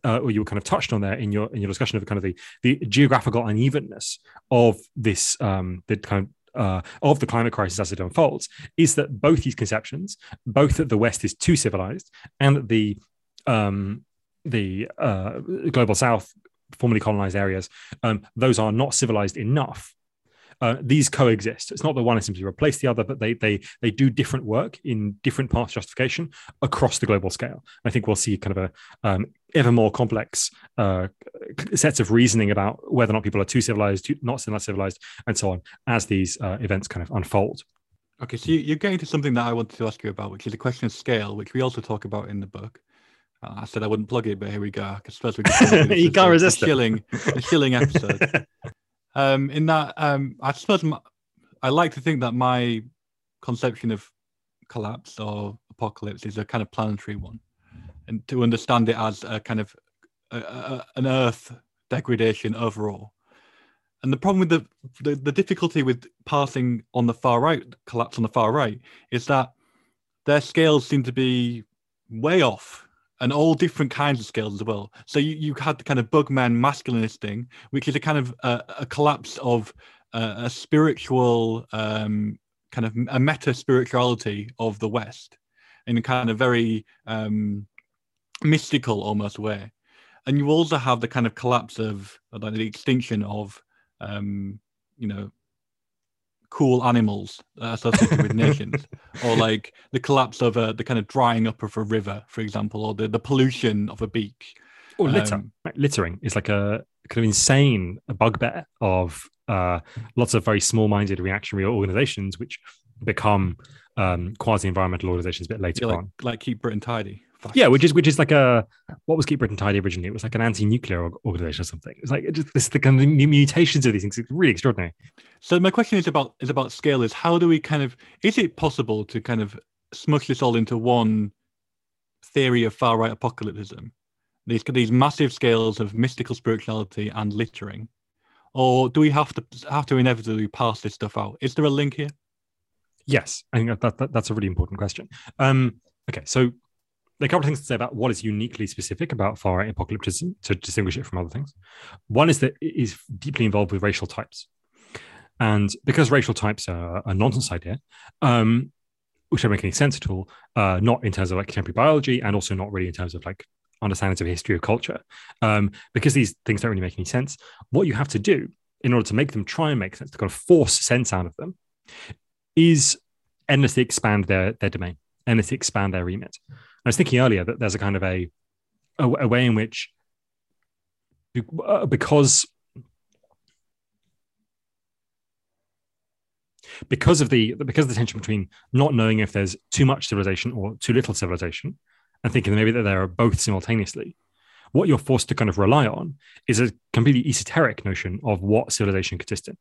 uh, or you were kind of touched on there in your in your discussion of kind of the, the geographical unevenness of this, um, the kind of uh, of the climate crisis as it unfolds is that both these conceptions, both that the West is too civilized and that the um, the uh, global South, formerly colonized areas, um, those are not civilized enough uh, these coexist. It's not that one has simply replaced the other, but they they they do different work in different parts of justification across the global scale. I think we'll see kind of a um, ever more complex uh, sets of reasoning about whether or not people are too civilized, too, not civilized, and so on as these uh, events kind of unfold. Okay, so you, are getting to something that I wanted to ask you about, which is a question of scale, which we also talk about in the book. Uh, I said I wouldn't plug it, but here we go. I suppose we [LAUGHS] you can't resist a shilling, a shilling episode. [LAUGHS] um, in that um, I suppose my, I like to think that my conception of collapse or apocalypse is a kind of planetary one, and to understand it as a kind of a, a, an Earth degradation overall. And the problem with the, the, the difficulty with passing on the far right collapse on the far right is that their scales seem to be way off and all different kinds of scales as well. So you, you had the kind of bugman masculinist thing, which is a kind of uh, a collapse of uh, a spiritual um, kind of a meta spirituality of the West in a kind of very um, mystical almost way. And you also have the kind of collapse of like the extinction of um, you know cool animals associated with [LAUGHS] nations, or like the collapse of a, the kind of drying up of a river, for example, or the, the pollution of a beach. Or litter. Um, littering is like a kind of insane bugbear of uh, lots of very small-minded reactionary organizations which become um, quasi-environmental organizations a bit later yeah, like, on. Like Keep Britain Tidy. Yeah, which is which is like a what was Keep Britain Tidy originally? It was like an anti-nuclear organization or something. It's like it just this the kind of mutations of these things. It's really extraordinary. So my question is about is about scale. Is how do we kind of is it possible to kind of smush this all into one theory of far right apocalypticism? These these massive scales of mystical spirituality and littering, or do we have to have to inevitably pass this stuff out? Is there a link here? Yes, I think that, that that's a really important question. Um, okay, so there are a couple of things to say about what is uniquely specific about far right apocalypticism to distinguish it from other things. One is that it is deeply involved with racial types. And because racial types are a nonsense idea, um, which don't make any sense at all, uh, not in terms of like contemporary biology and also not really in terms of like understandings of history of culture, um, because these things don't really make any sense, what you have to do in order to make them try and make sense, to kind of force sense out of them, is endlessly expand their, their domain, endlessly expand their remit. I was thinking earlier that there's a kind of a a, a way in which uh, because because of the because of the tension between not knowing if there's too much civilization or too little civilization and thinking maybe that there are both simultaneously what you're forced to kind of rely on is a completely esoteric notion of what civilization consists in.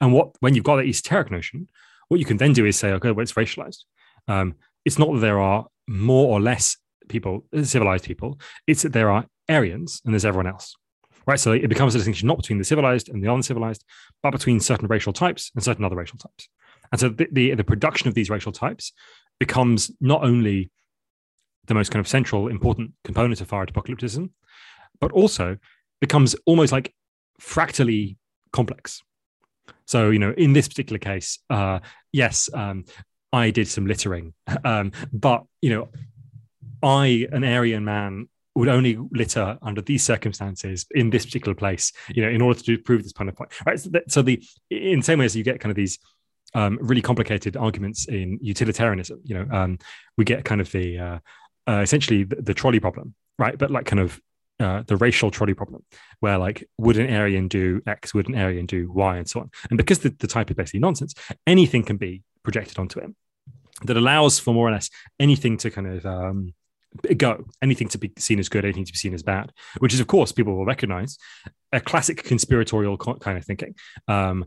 And what when you've got that esoteric notion what you can then do is say okay well it's racialized. Um, it's not that there are more or less people, civilized people. It's that there are Aryans and there's everyone else. Right. So it becomes a distinction not between the civilized and the uncivilized, but between certain racial types and certain other racial types. And so the, the, the production of these racial types becomes not only the most kind of central important component of right apocalypticism, but also becomes almost like fractally complex. So, you know, in this particular case, uh, yes, um, I did some littering. [LAUGHS] Um, but, you know, I, an Aryan man, would only litter under these circumstances in this particular place, you know, in order to prove this kind of point. Right. So, so the in some ways you get kind of these um, really complicated arguments in utilitarianism. You know, um, we get kind of the uh, uh, essentially the, the trolley problem, right? But like kind of uh, the racial trolley problem, where like would an Aryan do X, would an Aryan do Y, and so on. And because the, the type is basically nonsense, anything can be projected onto it that allows for more or less anything to kind of um, go, anything to be seen as good, anything to be seen as bad, which is, of course, people will recognize a classic conspiratorial kind of thinking. Um,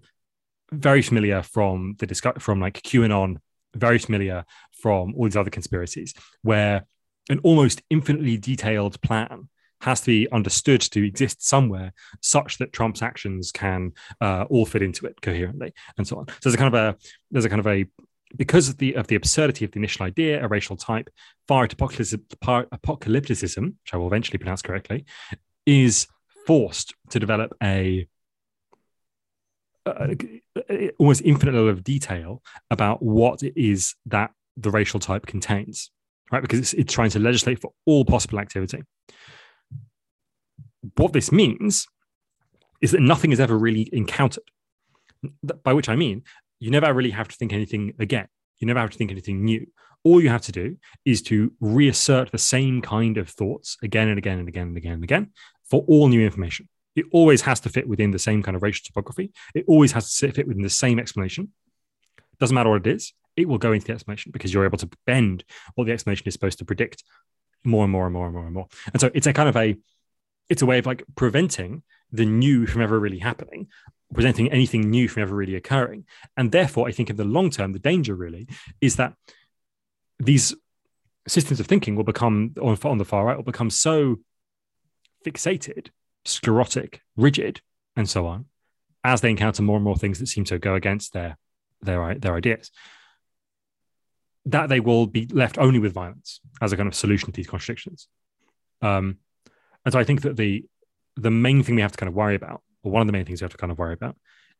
very familiar from the discuss from like QAnon, very familiar from all these other conspiracies, where an almost infinitely detailed plan has to be understood to exist somewhere such that Trump's actions can uh, all fit into it coherently and so on. So there's a kind of a there's a kind of a because of the of the absurdity of the initial idea, a racial type, far apocalypticism, which I will eventually pronounce correctly, is forced to develop a, a, a almost infinite level of detail about what it is that the racial type contains, right? Because it's, it's trying to legislate for all possible activity. What this means is that nothing is ever really encountered. By which I mean, you never really have to think anything again. You never have to think anything new. All you have to do is to reassert the same kind of thoughts again and again and again and again and again for all new information. It always has to fit within the same kind of racial topography. It always has to fit within the same explanation. Doesn't matter what it is, it will go into the explanation because you're able to bend what the explanation is supposed to predict more and more and more and more and more. And so it's a kind of a it's a way of like preventing the new from ever really happening, presenting anything new from ever really occurring. And therefore, I think in the long term, the danger really is that these systems of thinking will become, on, the far right, will become so fixated, sclerotic, rigid, and so on, as they encounter more and more things that seem to go against their their their ideas, that they will be left only with violence as a kind of solution to these contradictions. Um, and so I think that the the main thing we have to kind of worry about, or one of the main things we have to kind of worry about,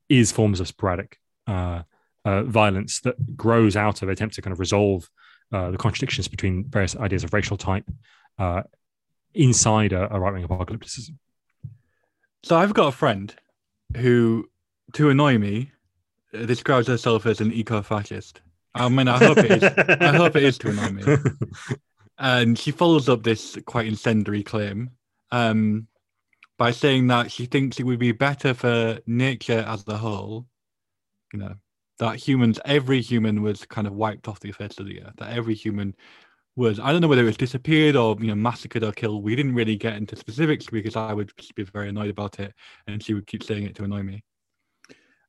is forms of sporadic uh, uh, violence that grows out of attempts to kind of resolve uh, the contradictions between various ideas of racial type uh, inside a, a right wing apocalypticism. So I've got a friend who, to annoy me, describes herself as an eco-fascist. I mean, I hope it is. I hope it is to annoy me. [LAUGHS] And she follows up this quite incendiary claim um, by saying that she thinks it would be better for nature as a whole, you know, that humans, every human was kind of wiped off the face of the earth, that every human was, I don't know whether it was disappeared or, you know, massacred or killed. We didn't really get into specifics because I would be very annoyed about it and she would keep saying it to annoy me.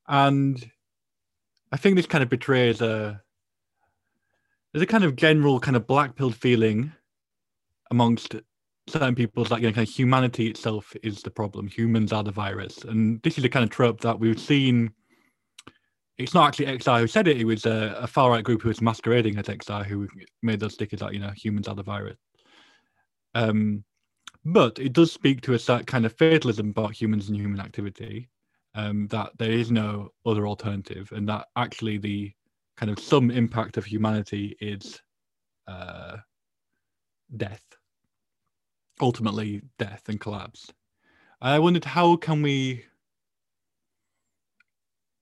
And I think this kind of betrays a, there's a kind of general kind of black pilled feeling amongst certain people's like you know, kind of humanity itself is the problem. Humans are the virus, and this is a kind of trope that we've seen. It's not actually XR who said it; it was a, a far right group who was masquerading as XR who made those stickers that you know humans are the virus. Um, but it does speak to a certain kind of fatalism about humans and human activity. Um, that there is no other alternative, and that actually the kind of some impact of humanity is uh, death ultimately death and collapse. I wondered how can we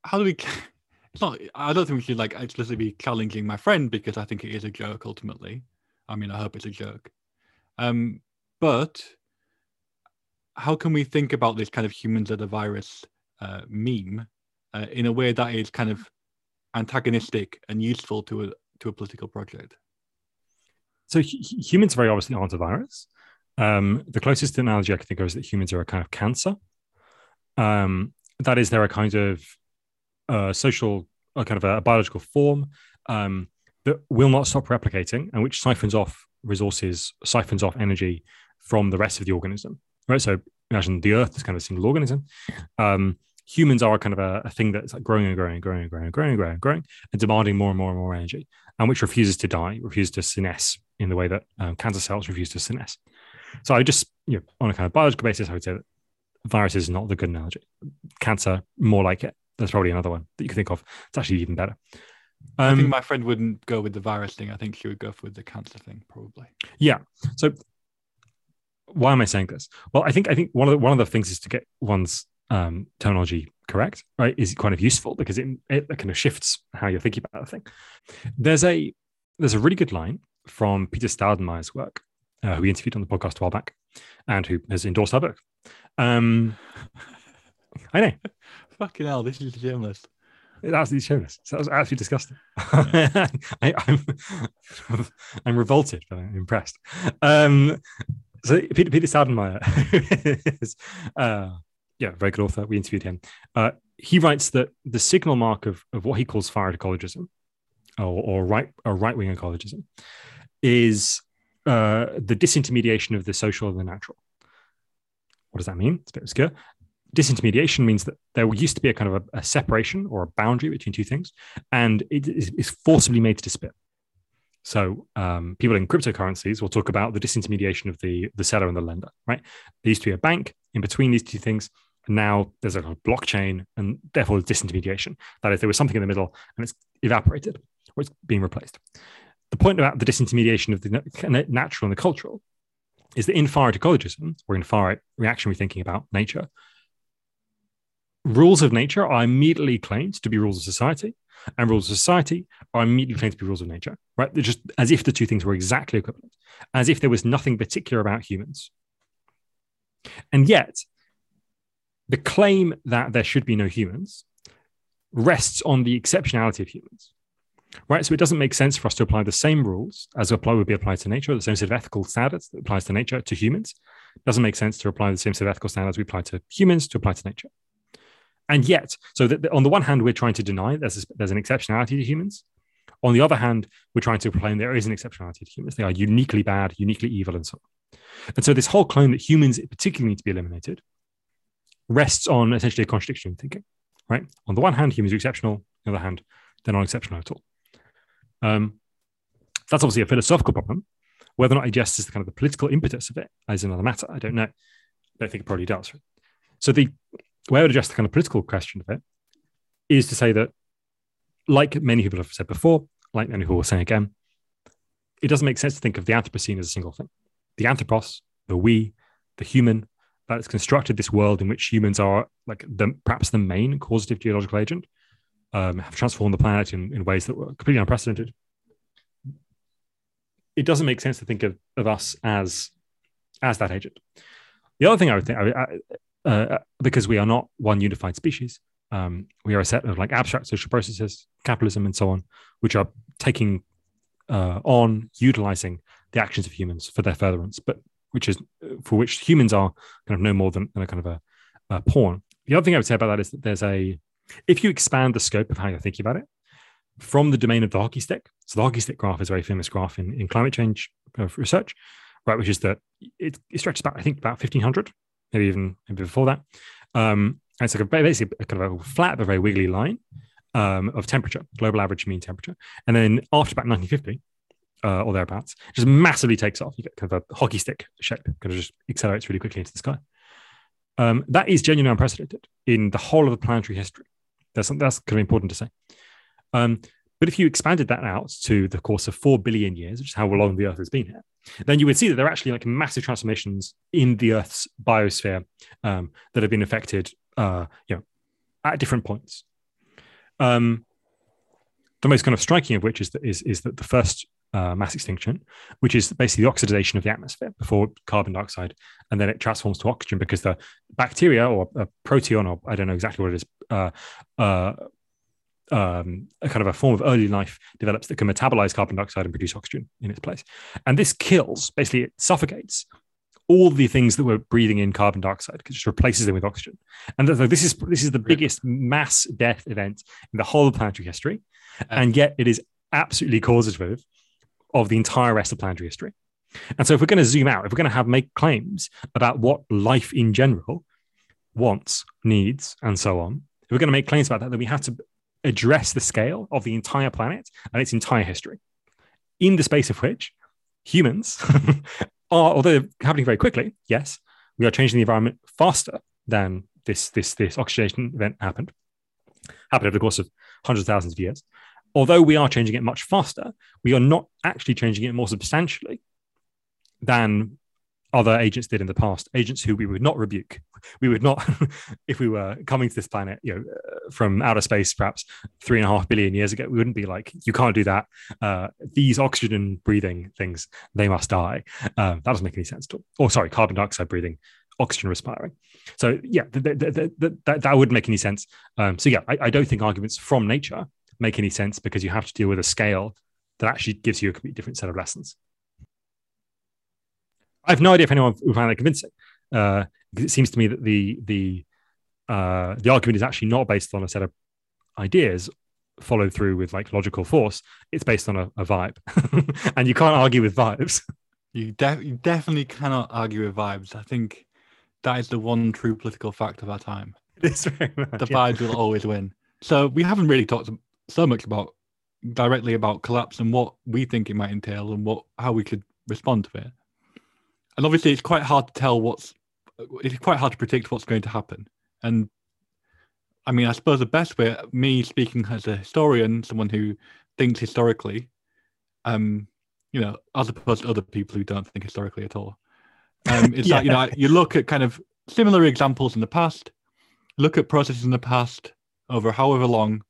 how do we [LAUGHS] it's not I don't think we should like explicitly be challenging my friend because I think it is a joke ultimately. I mean I hope it's a joke. Um but how can we think about this kind of humans are the virus uh, meme uh, in a way that is kind of antagonistic and useful to a to a political project? So humans very obviously aren't a virus. Um, the closest analogy I can think of is that humans are a kind of cancer. Um, that is, they're a kind of uh, social, a kind of a, biological form um, that will not stop replicating and which siphons off resources, siphons off energy from the rest of the organism. Right. So imagine the Earth is kind of a single organism. Um, humans are kind of a, a, thing that's like growing and growing and growing and growing and growing and growing and growing and demanding more and more and more energy, and which refuses to die, refuses to senesce in the way that um, cancer cells refuse to senesce. So I just, you know, on a kind of biological basis, I would say that virus is not the good analogy. Cancer, more like it. There's probably another one that you can think of. It's actually even better. Um, I think um, my friend wouldn't go with the virus thing. I think she would go with the cancer thing, probably. Yeah. So why am I saying this? Well, I think I think one of the, one of the things is to get one's um, terminology correct, right? Is kind of useful because it, it kind of shifts how you're thinking about the thing. There's a there's a really good line from Peter Staudenmaier's work, uh, who we interviewed on the podcast a while back, and who has endorsed our book. Um, [LAUGHS] I know. Fucking hell, this is shameless. It's absolutely shameless. So that was absolutely disgusting. [LAUGHS] I, I'm, [LAUGHS] I'm revolted, but I'm impressed. Um, so Peter, Peter Staudenmaier is, uh, yeah, very good author. We interviewed him. Uh, he writes that the signal mark of, of what he calls fire ecologism or, or right or right wing ecologism is uh, the disintermediation of the social and the natural. What does that mean? It's a bit obscure. Disintermediation means that there used to be a kind of a, a separation or a boundary between two things, and it is, forcibly made to disappear. So um, people in cryptocurrencies will talk about the disintermediation of the the seller and the lender. Right? There used to be a bank in between these two things. And now there's a blockchain, and therefore disintermediation. That is, there was something in the middle, and it's evaporated or it's being replaced. The point about the disintermediation of the natural and the cultural is that in far ecologism, or in far reactionary thinking about nature, rules of nature are immediately claimed to be rules of society, and rules of society are immediately claimed to be rules of nature, right? They're just as if the two things were exactly equivalent, as if there was nothing particular about humans. And yet, the claim that there should be no humans rests on the exceptionality of humans right? So it doesn't make sense for us to apply the same rules as apply would be applied to nature, the same set of ethical standards that applies to nature to humans. It doesn't make sense to apply the same set of ethical standards we apply to humans to apply to nature. And yet, so that on the one hand, we're trying to deny there's, a, there's an exceptionality to humans. On the other hand, we're trying to proclaim there is an exceptionality to humans. They are uniquely bad, uniquely evil, and so on. And so this whole claim that humans particularly need to be eliminated rests on essentially a contradiction in thinking, right? On the one hand, humans are exceptional. On the other hand, they're not exceptional at all. Um, that's obviously a philosophical problem. Whether or not it is the kind of the political impetus of it is another matter. I don't know. I don't think it probably does. So the way I would address the kind of political question of it is to say that, like many people have said before, like many people will say again, it doesn't make sense to think of the Anthropocene as a single thing. The anthropos, the we, the human, that has constructed this world in which humans are like the perhaps the main causative geological agent, um, have transformed the planet in, in ways that were completely unprecedented. It doesn't make sense to think of, of us as as that agent. The other thing I would think, I, I, uh, because we are not one unified species, um, we are a set of like abstract social processes, capitalism, and so on, which are taking uh, on utilizing the actions of humans for their furtherance, but which is for which humans are kind of no more than, than a kind of a, a pawn. The other thing I would say about that is that there's a if you expand the scope of how you're thinking about it from the domain of the hockey stick, so the hockey stick graph is a very famous graph in, in climate change research, right? Which is that it, it stretches back, I think, about 1500, maybe even maybe before that. Um, and it's like a basically a kind of a flat but very wiggly line um, of temperature, global average mean temperature. And then after about 1950 uh, or thereabouts, just massively takes off. You get kind of a hockey stick shape, kind of just accelerates really quickly into the sky. Um, that is genuinely unprecedented in the whole of the planetary history. That's something that's kind of important to say. Um, but if you expanded that out to the course of four billion years, which is how long the Earth has been here, then you would see that there are actually like massive transformations in the Earth's biosphere um, that have been affected, uh, you know, at different points. Um, the most kind of striking of which is that is, is that the first uh, mass extinction, which is basically the oxidation of the atmosphere before carbon dioxide, and then it transforms to oxygen because the bacteria or a proteon, or I don't know exactly what it is, uh, uh, um, a kind of a form of early life develops that can metabolize carbon dioxide and produce oxygen in its place. And this kills, basically, it suffocates all the things that were breathing in carbon dioxide because it just replaces them with oxygen. And this is this is the biggest mass death event in the whole of planetary history, and yet it is absolutely causative of the entire rest of planetary history. And so, if we're going to zoom out, if we're going to have make claims about what life in general wants, needs, and so on, if we're going to make claims about that, then we have to address the scale of the entire planet and its entire history, in the space of which humans [LAUGHS] are, although happening very quickly, yes, we are changing the environment faster than this this this oxidation event happened. Happened over the course of hundreds of thousands of years although we are changing it much faster, we are not actually changing it more substantially than other agents did in the past, agents who we would not rebuke. We would not, [LAUGHS] if we were coming to this planet, you know, uh, from outer space, perhaps three and a half billion years ago, we wouldn't be like, you can't do that. Uh, these oxygen breathing things, they must die. Um, that doesn't make any sense at all. Or sorry, carbon dioxide breathing, oxygen respiring. So yeah, th- th- th- that, that wouldn't make any sense. Um, so yeah, I, I don't think arguments from nature make any sense because you have to deal with a scale that actually gives you a completely different set of lessons. I have no idea if anyone will find that convincing. Uh, because it seems to me that the the uh, the argument is actually not based on a set of ideas followed through with like logical force. It's based on a, a vibe, [LAUGHS] and you can't argue with vibes. You, def- you definitely cannot argue with vibes. I think that is the one true political fact of our time. [LAUGHS] It is very much, The yeah. vibes will always win. So we haven't really talked so much about directly about collapse and what we think it might entail and what how we could respond to it. And obviously, it's quite hard to tell what's. It's quite hard to predict what's going to happen. And I mean, I suppose the best way, me speaking as a historian, someone who thinks historically, um, you know, as opposed to other people who don't think historically at all, um, [LAUGHS] is that you know you look at kind of similar examples in the past, look at processes in the past over however long,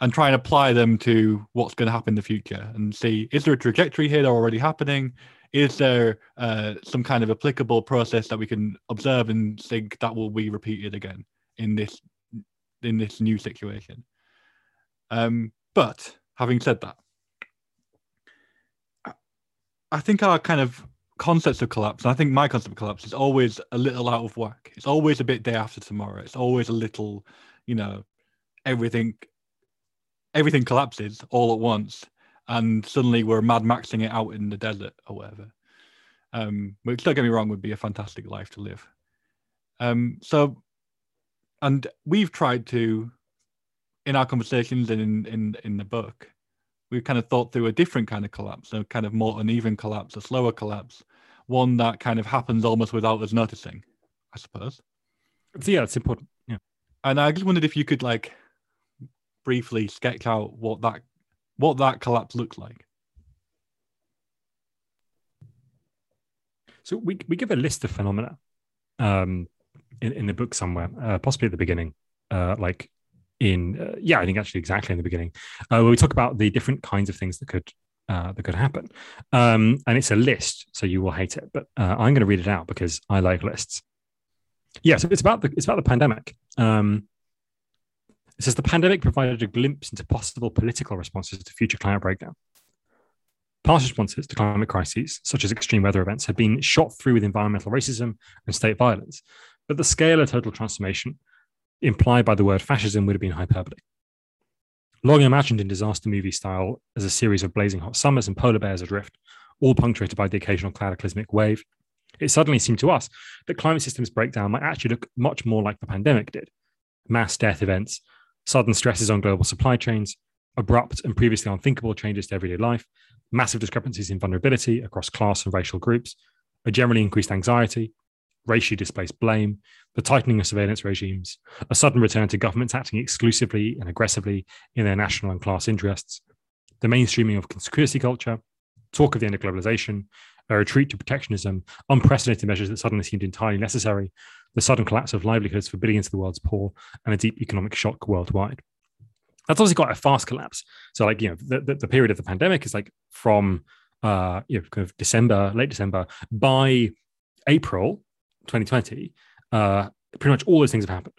and try and apply them to what's going to happen in the future, and see is there a trajectory here already happening? Is there uh, some kind of applicable process that we can observe and think that will be repeated again in this in this new situation? Um, but having said that, I think our kind of concepts of collapse, and I think my concept of collapse is always a little out of whack. It's always a bit day after tomorrow. It's always a little, you know, everything everything collapses all at once, and suddenly we're mad maxing it out in the desert or whatever. Um, which don't get me wrong, would be a fantastic life to live. Um, so, and we've tried to, in our conversations and in in in the book, we've kind of thought through a different kind of collapse, a kind of more uneven collapse, a slower collapse, one that kind of happens almost without us noticing, I suppose. So yeah, it's important. Yeah. And I just wondered if you could like briefly sketch out what that what that collapse looked like. So we we give a list of phenomena um, in, in the book somewhere, uh, possibly at the beginning, uh, like in uh, yeah, I think actually exactly in the beginning, uh, where we talk about the different kinds of things that could uh, that could happen, um, and it's a list, so you will hate it, but uh, I'm going to read it out because I like lists. Yeah, so it's about the it's about the pandemic. Um, it says the pandemic provided a glimpse into possible political responses to future climate breakdown. Past responses to climate crises, such as extreme weather events, have been shot through with environmental racism and state violence, but the scale of total transformation implied by the word fascism would have been hyperbole. Long imagined in disaster movie style as a series of blazing hot summers and polar bears adrift, all punctuated by the occasional cataclysmic wave, it suddenly seemed to us that climate systems breakdown might actually look much more like the pandemic did mass death events, sudden stresses on global supply chains, abrupt and previously unthinkable changes to everyday life, massive discrepancies in vulnerability across class and racial groups, a generally increased anxiety, racially displaced blame, the tightening of surveillance regimes, a sudden return to governments acting exclusively and aggressively in their national and class interests, the mainstreaming of conspiracy culture, talk of the end of globalization, a retreat to protectionism, unprecedented measures that suddenly seemed entirely necessary, the sudden collapse of livelihoods for billions of the world's poor, and a deep economic shock worldwide. That's obviously quite a fast collapse. So, like, you know, the, the, the period of the pandemic is like from, uh, you know, kind of December, late December, by April 2020, uh, pretty much all those things have happened.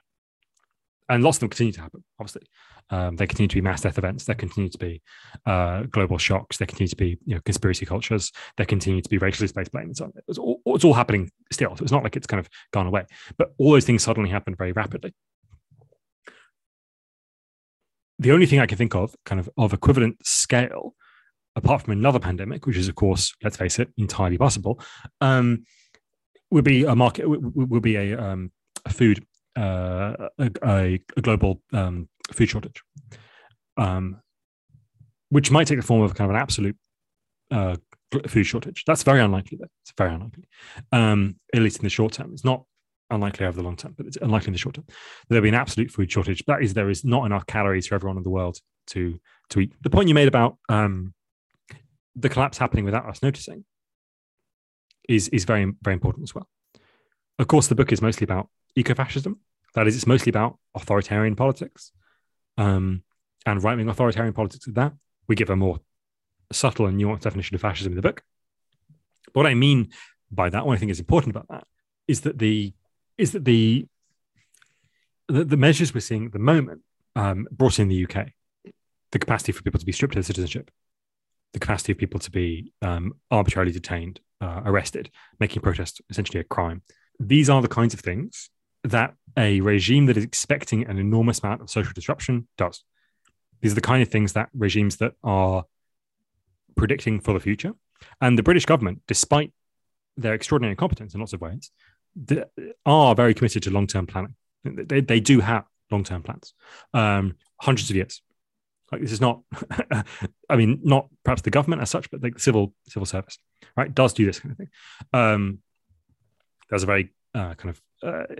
And lots of them continue to happen, obviously. Um, there continue to be mass death events. There continue to be uh, global shocks. There continue to be you know, conspiracy cultures. There continue to be racially based blame. It's all, it's all happening still. So it's not like it's kind of gone away. But all those things suddenly happened very rapidly. The only thing I can think of, kind of of equivalent scale, apart from another pandemic, which is of course, let's face it, entirely possible, um, would be a market. Would, would be a, um, a food, uh, a, a global um, food shortage, um, which might take the form of kind of an absolute uh, food shortage. That's very unlikely, though. It's very unlikely, um, at least in the short term. It's not unlikely over the long term, but it's unlikely in the short term. There'll be an absolute food shortage. That is, there is not enough calories for everyone in the world to to eat. The point you made about um, the collapse happening without us noticing is is very very important as well. Of course, the book is mostly about eco-fascism. That is, it's mostly about authoritarian politics, um, and right wing authoritarian politics. With that, we give a more subtle and nuanced definition of fascism in the book. But what I mean by that, what I think is important about that, is that the is that the the, the measures we're seeing at the moment um, brought in the UK, the capacity for people to be stripped of citizenship, the capacity of people to be um, arbitrarily detained, uh, arrested, making protest essentially a crime. These are the kinds of things that a regime that is expecting an enormous amount of social disruption does. These are the kind of things that regimes that are predicting for the future. And the British government, despite their extraordinary competence in lots of ways, are very committed to long term planning. They, they do have long term plans, um, hundreds of years. Like this is not, [LAUGHS] I mean, not perhaps the government as such, but like the civil civil service, right, does do this kind of thing. Um, there's a very uh, kind of uh,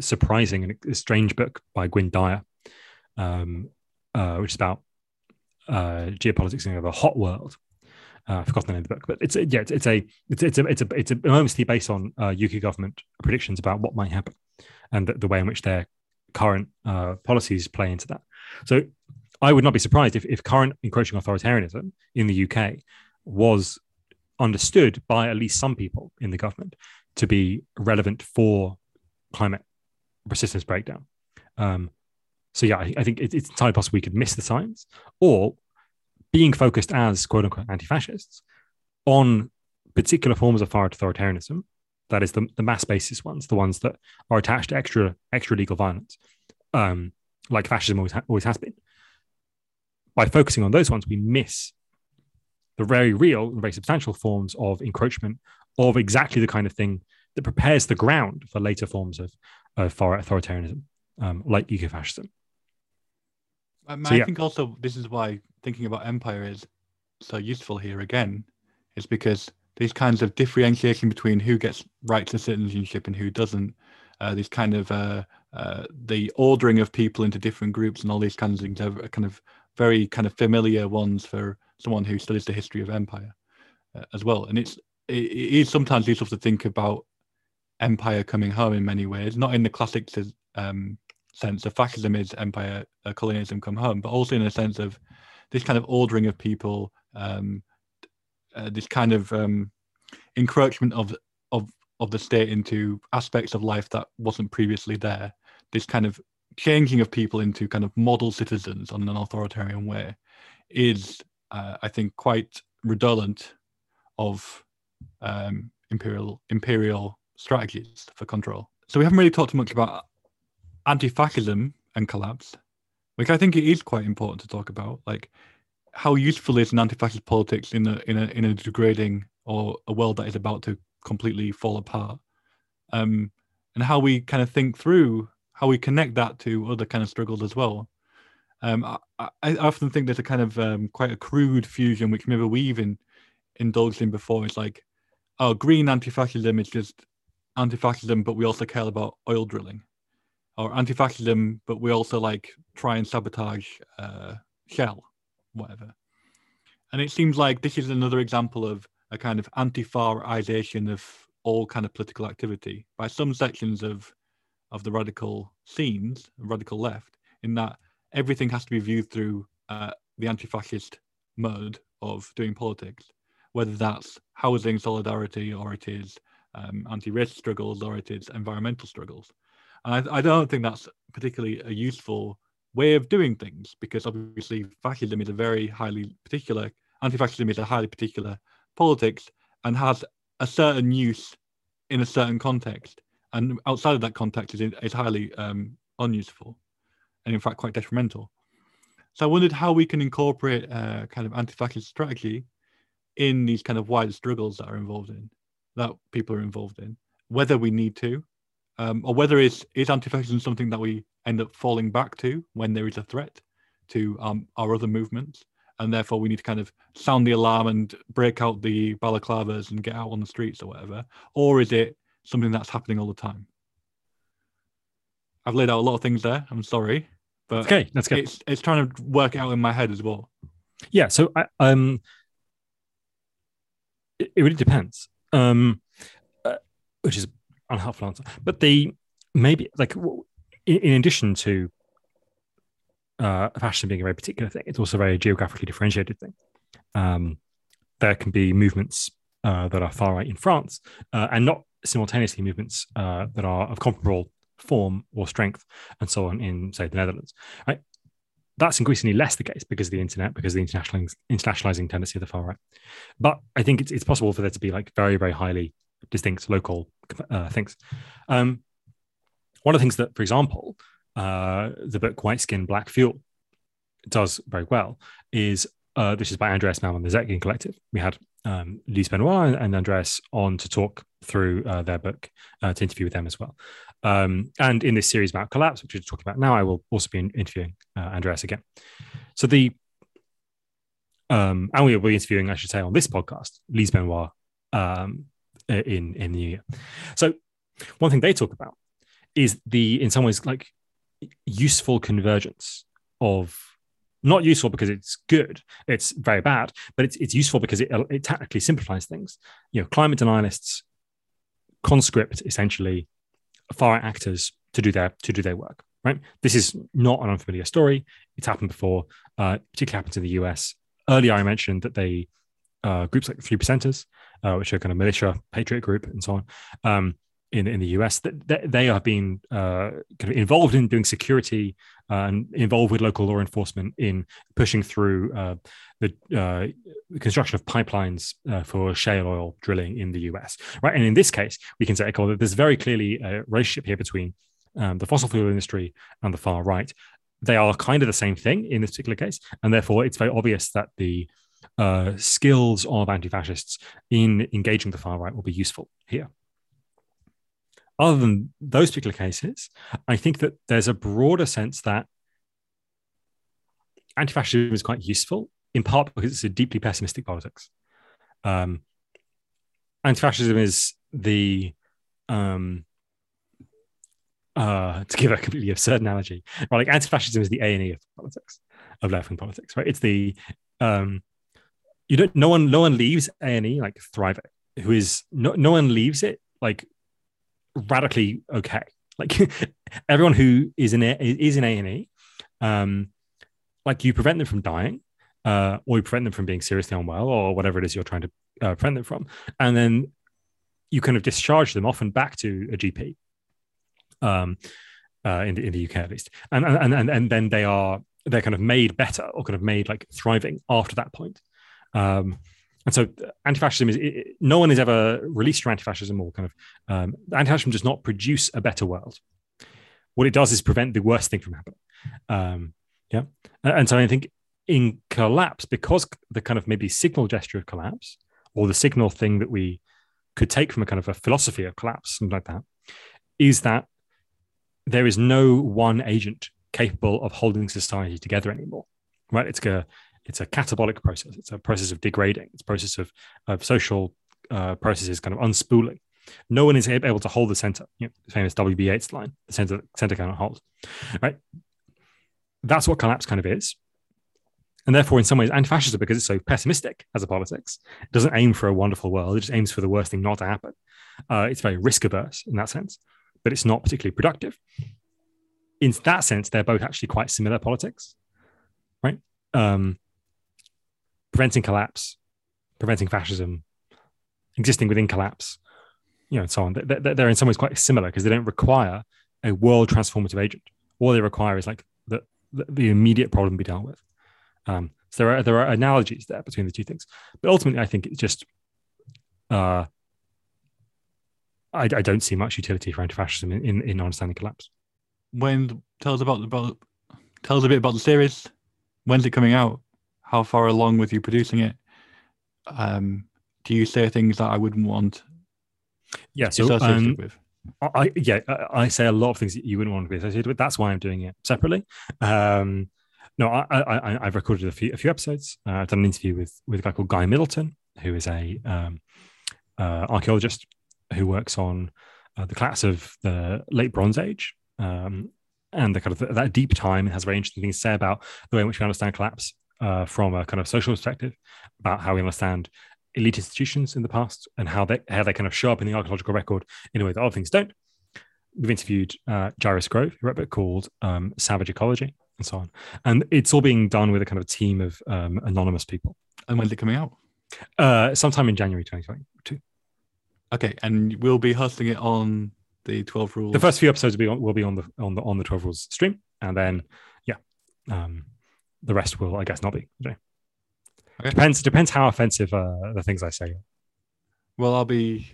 surprising and strange book by Gwynne Dyer, um, uh, which is about uh, geopolitics in a hot world. Uh, I've forgotten the name of the book, but it's yeah, it's, it's a it's it's a it's a it's a mostly based on UK uh, government predictions about what might happen and the, the way in which their current policies play into that. So I would not be surprised if, if current encroaching authoritarianism in the UK was understood by at least some people in the government to be relevant for climate persistence breakdown. Um, so yeah, I, I think it, it's entirely possible we could miss the science, or being focused as quote unquote anti-fascists on particular forms of far authoritarianism, that is the, the mass basis ones, the ones that are attached to extra extra legal violence, um, like fascism always, ha- always has been. By focusing on those ones, we miss the very real and very substantial forms of encroachment of exactly the kind of thing that prepares the ground for later forms of, of far authoritarianism, um, like ecofascism. Um, so, I think also this is why thinking about empire is so useful here again, is because these kinds of differentiation between who gets right to citizenship and who doesn't, uh, these kind of uh, uh, the ordering of people into different groups and all these kinds of things are kind of very kind of familiar ones for someone who studies the history of empire uh, as well. And it's it, it is sometimes useful to think about empire coming home in many ways, not in the classic um, sense of fascism is empire, uh, colonialism come home, but also in a sense of this kind of ordering of people, um, uh, this kind of um, encroachment of of of the state into aspects of life that wasn't previously there. This kind of changing of people into kind of model citizens on an authoritarian way is, uh, I think, quite redolent of um, imperial imperial strategies for control. So we haven't really talked much about anti-fascism and collapse, which I think it is quite important to talk about. Like, how useful is an anti-fascist politics in a in a in a degrading or a world that is about to completely fall apart, um, and how we kind of think through how we connect that to other kind of struggles as well. Um, I, I, often think there's a kind of um, quite a crude fusion, which maybe we even indulged in before. It's like, oh, green anti-fascism is just anti-fascism, but we also care about oil drilling, or anti-fascism, but we also like try and sabotage uh, Shell, whatever. And it seems like this is another example of a kind of anti-farization of all kind of political activity by some sections of of the radical scenes, radical left, in that everything has to be viewed through uh, the anti-fascist mode of doing politics, whether that's housing solidarity or it is um, anti-racist struggles or it is environmental struggles. And I, I don't think that's particularly a useful way of doing things because obviously fascism is a very highly particular, anti-fascism is a highly particular politics and has a certain use in a certain context and outside of that context is, is highly um, unuseful and in fact quite detrimental. So I wondered how we can incorporate uh, kind of anti-fascist strategy in these kind of wider struggles that are involved in, that people are involved in, whether we need to, um, or whether is is anti-fascism something that we end up falling back to when there is a threat to um, our other movements, and therefore we need to kind of sound the alarm and break out the balaclavas and get out on the streets or whatever, or is it something that's happening all the time. I've laid out a lot of things there. I'm sorry, but okay, that's good. It's it's trying to work out in my head as well. Yeah, so I, um, it, it really depends. Um, which is an unhelpful answer. But the maybe like in, in addition to uh, fashion being a very particular thing, it's also a very geographically differentiated thing. Um, there can be movements uh, that are far right in France, uh, and not simultaneously movements uh, that are of comparable form or strength, and so on in say the Netherlands. Right? That's increasingly less the case because of the internet, because of the internationalizing, internationalizing tendency of the far right. But I think it's, it's possible for there to be like very, very highly distinct local uh, things. Um, one of the things that, for example, uh, the book White Skin, Black Fuel does very well is uh, this is by Andreas Malm and the Zetkin Collective. We had um, Lise Benoit and Andreas on to talk through uh, their book, uh, to interview with them as well. Um, and in this series about collapse, which we're talking about now, I will also be interviewing uh, Andreas again. So the um, and we will be interviewing, I should say, on this podcast, Lise Benoit um, in in the new year. So one thing they talk about is the, in some ways, like useful convergence of not useful because it's good it's very bad but it's, it's useful because it, it technically simplifies things you know climate denialists conscript essentially far actors to do their to do their work right? This is not an unfamiliar story. It's happened before uh, particularly happened in the us earlier i mentioned that they uh, groups like the three percenters uh, which are kind of militia patriot group and so on um, in, in the US that, they have been uh, kind of involved in doing security uh, and involved with local law enforcement in pushing through uh, the uh, construction of pipelines uh, for shale oil drilling in the US. Right, and in this case, we can say, okay, there's very clearly a relationship here between um, the fossil fuel industry and the far right. They are kind of the same thing in this particular case, and therefore it's very obvious that the uh, skills of anti-fascists in engaging the far right will be useful here other than those particular cases, I think that there's a broader sense that anti fascism is quite useful, in part because it's a deeply pessimistic politics. Um, anti fascism is the, um, uh, to give a completely absurd analogy, right? Like anti fascism is the A and E of politics, of left wing politics, right? It's the, um, you don't, no one, no one leaves A and E like thriving, who is, no, no one leaves it like radically okay. Like [LAUGHS] everyone who is in a, is in A and E, um, like you prevent them from dying, uh, or you prevent them from being seriously unwell, or whatever it is you're trying to uh, prevent them from, and then you kind of discharge them often back to a GP. Um, uh, in the in the UK at least, and and and and then they are they're kind of made better or kind of made like thriving after that point. Um, and so anti-fascism is it, no one is ever released from anti-fascism or kind of um, anti-fascism does not produce a better world. What it does is prevent the worst thing from happening. Um, yeah. And so i think in collapse because the kind of maybe signal gesture of collapse or the signal thing that we could take from a kind of a philosophy of collapse something like that is that there is no one agent capable of holding society together anymore right? It's a it's a catabolic process. It's a process of degrading. It's a process of, of social uh, processes kind of unspooling. No one is able to hold the center. You know, the famous W.B. Yeats line: "The center, center cannot hold." Right. That's what collapse kind of is, and therefore, in some ways, anti-fascism, because it's so pessimistic as a politics, it doesn't aim for a wonderful world. It just aims for the worst thing not to happen. Uh, it's very risk averse in that sense, but it's not particularly productive. In that sense, they're both actually quite similar politics, right? Um, preventing collapse, preventing fascism, existing within collapse, you know, and so on. They're in some ways quite similar because they don't require a world transformative agent. All they require is like the, the immediate problem be dealt with. Um, so there are there are analogies there between the two things, but ultimately, I think it's just uh, I, I don't see much utility for anti-fascism in, in, in understanding collapse. When tell us about the about tell us a bit about the series. When's it coming out? How far along with you producing it? Um, do you say things that I wouldn't want? Yeah, so um, with? I yeah, I say a lot of things that you wouldn't want to be associated with. That's why I'm doing it separately. Um, no, I, I I've recorded a few a few episodes. Uh, I've done an interview with with a guy called Guy Middleton, who is a um, uh, archaeologist who works on uh, the collapse of the late Bronze Age um, and the kind of that deep time. Has very interesting things to say about the way in which we understand collapse uh, from a kind of social perspective about how we understand elite institutions in the past and how they how they kind of show up in the archaeological record in a way that other things don't. We've interviewed uh, Jairus Grove, who wrote a book called um, Savage Ecology, and so on. And it's all being done with a kind of team of um, anonymous people. And when's it coming out? Uh, sometime in January 2022. Okay, and we'll be hustling it on the 12 rules. The first few episodes will be on, will be on the on the on the 12 rules stream, and then yeah, um, the rest will I guess not be. You know. Okay. Depends depends how offensive uh, the things I say. Well, I'll be,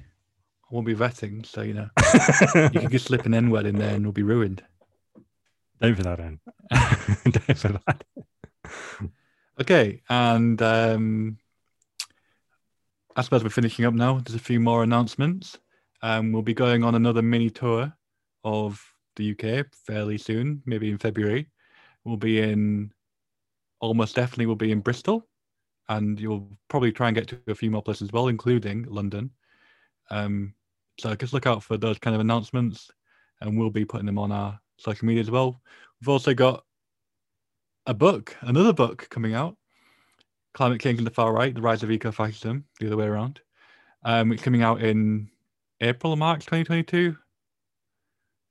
I won't be vetting, so you know, [LAUGHS] you can just slip an N word in there and we'll be ruined. Don't for that end. [LAUGHS] Don't for that. Okay, and um, I suppose we're finishing up now. There's a few more announcements. Um, we'll be going on another mini tour of the UK fairly soon, maybe in February. We'll be in, almost definitely, we'll be in Bristol, and you'll probably try and get to a few more places as well, including London. Um, so just look out for those kind of announcements, and we'll be putting them on our social media as well. We've also got a book, another book coming out, Climate Change and the Far Right: The Rise of Ecofascism, the other way around. Um, it's coming out in April or March 2022.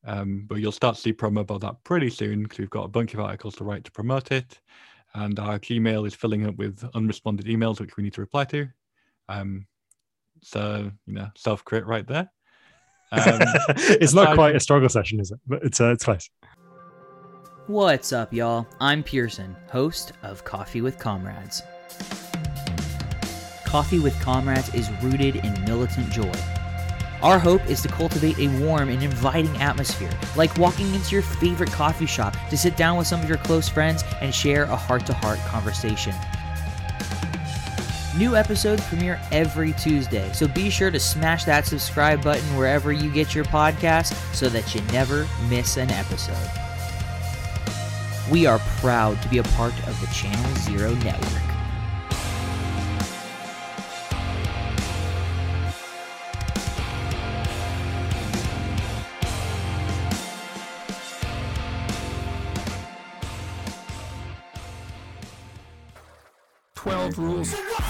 Um, but you'll start to see promo about that pretty soon because we've got a bunch of articles to write to promote it. And our Gmail is filling up with unresponded emails, which we need to reply to. Um, so, you know, self crit right there. Um, [LAUGHS] it's not quite a struggle session, is it? But it's uh, it's close. What's up, y'all? I'm Pearson, host of Coffee with Comrades. Coffee with Comrades is rooted in militant joy. Our hope is to cultivate a warm and inviting atmosphere, like walking into your favorite coffee shop to sit down with some of your close friends and share a heart to heart conversation. New episodes premiere every Tuesday, so be sure to smash that subscribe button wherever you get your podcast so that you never miss an episode. We are proud to be a part of the Channel Zero Network. Twelve rules.